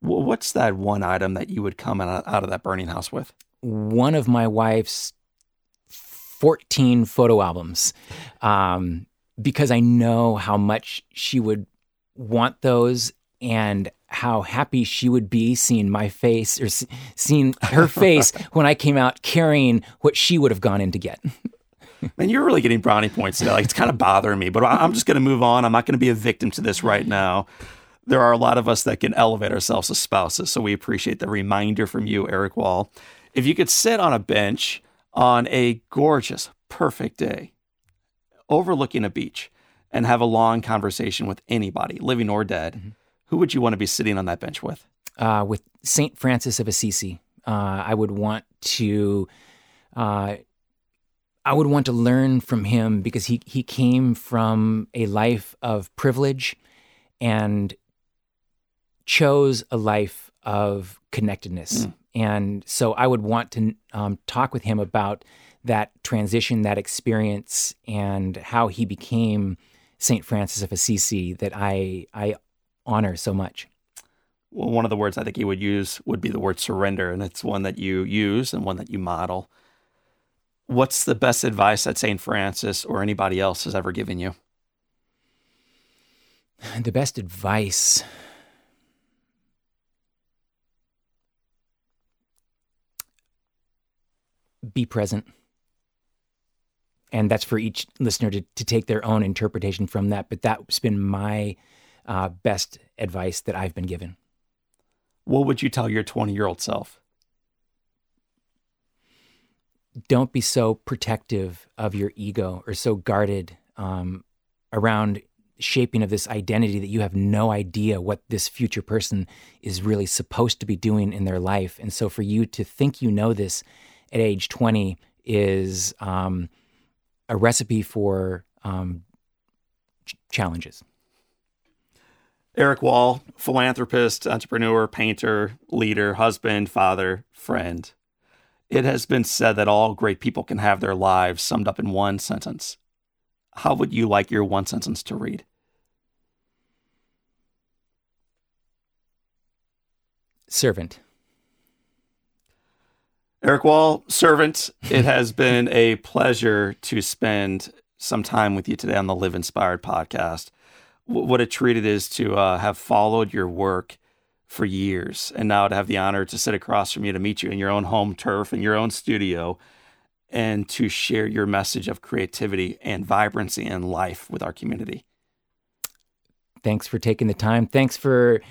What's that one item that you would come out of that burning house with? One of my wife's 14 photo albums um, because I know how much she would want those and how happy she would be seeing my face or seeing her [laughs] face when I came out carrying what she would have gone in to get. [laughs] Man, you're really getting brownie points today. Like it's kind of bothering me, but I'm just going to move on. I'm not going to be a victim to this right now. There are a lot of us that can elevate ourselves as spouses, so we appreciate the reminder from you, Erik Wahl. If you could sit on a bench on a gorgeous, perfect day, overlooking a beach, and have a long conversation with anybody, living or dead, mm-hmm. who would you want to be sitting on that bench with? Uh, with Saint Francis of Assisi. Uh, I would want to. Uh, I would want to learn from him because he he came from a life of privilege and chose a life of connectedness. Mm. And so I would want to um, talk with him about that transition, that experience, and how he became Saint Francis of Assisi that I I honor so much. Well, one of the words I think he would use would be the word surrender, and it's one that you use and one that you model. What's the best advice that St. Francis or anybody else has ever given you? [sighs] The best advice. Be present. And that's for each listener to, to take their own interpretation from that. But that's been my uh, best advice that I've been given. What would you tell your 20 year old self? don't be so protective of your ego or so guarded um, around shaping of this identity that you have no idea what this future person is really supposed to be doing in their life. And so for you to think you know this at age 20 is um, a recipe for um, ch- challenges. Erik Wahl, philanthropist, entrepreneur, painter, leader, husband, father, friend. It has been said that all great people can have their lives summed up in one sentence. How would you like your one sentence to read? Servant. Erik Wahl, servant, [laughs] it has been a pleasure to spend some time with you today on the Live Inspired podcast. What a treat it is to uh, have followed your work for years. And now to have the honor to sit across from you, to meet you in your own home turf, in your own studio, and to share your message of creativity and vibrancy and life with our community. Thanks for taking the time. Thanks for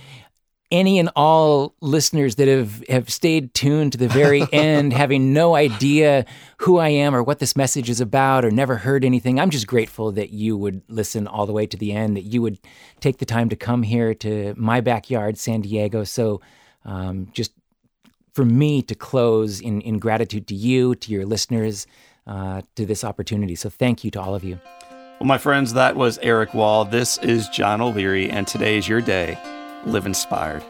any and all listeners that have, have stayed tuned to the very [laughs] end, having no idea who I am or what this message is about or never heard anything. I'm just grateful that you would listen all the way to the end, that you would take the time to come here to my backyard, San Diego. So, um, just for me to close in, in gratitude to you, to your listeners, uh, to this opportunity. So, thank you to all of you. Well, my friends, that was Erik Wahl. This is John O'Leary, and today is your day live inspired.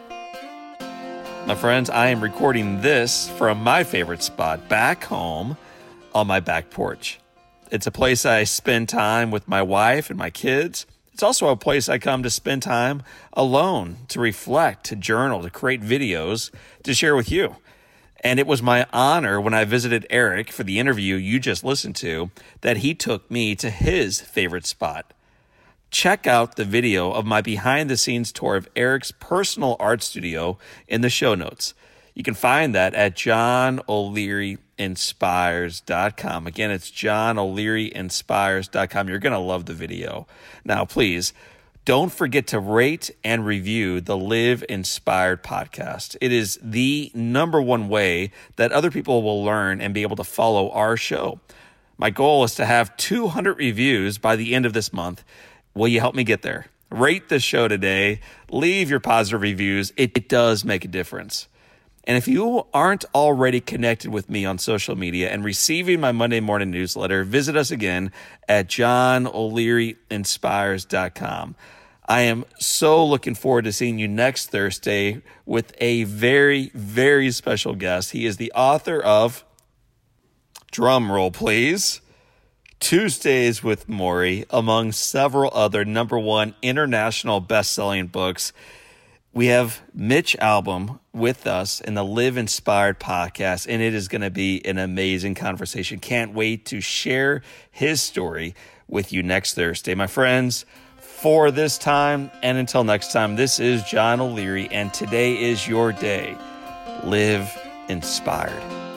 My friends, I am recording this from my favorite spot back home on my back porch. It's a place I spend time with my wife and my kids. It's also a place I come to spend time alone, to reflect, to journal, to create videos, to share with you. And it was my honor when I visited Erik for the interview you just listened to that he took me to his favorite spot check out the video of my behind the scenes tour of Erik's personal art studio in the show notes. You can find that at johnolearyinspires.com. Again, it's johnolearyinspires.com. You're going to love the video. Now, please don't forget to rate and review the Live Inspired podcast. It is the number one way that other people will learn and be able to follow our show. My goal is to have 200 reviews by the end of this month. Will you help me get there? Rate the show today. Leave your positive reviews. It, it does make a difference. And if you aren't already connected with me on social media and receiving my Monday morning newsletter, visit us again at johnolearyinspires.com. I am so looking forward to seeing you next Thursday with a very, very special guest. He is the author of, drum roll please, Tuesdays with Morrie, among several other number one international best selling books. We have Mitch Albom with us in the Live Inspired podcast, and it is going to be an amazing conversation. Can't wait to share his story with you next Thursday. My friends, for this time. And until next time, this is John O'Leary, and today is your day. Live inspired.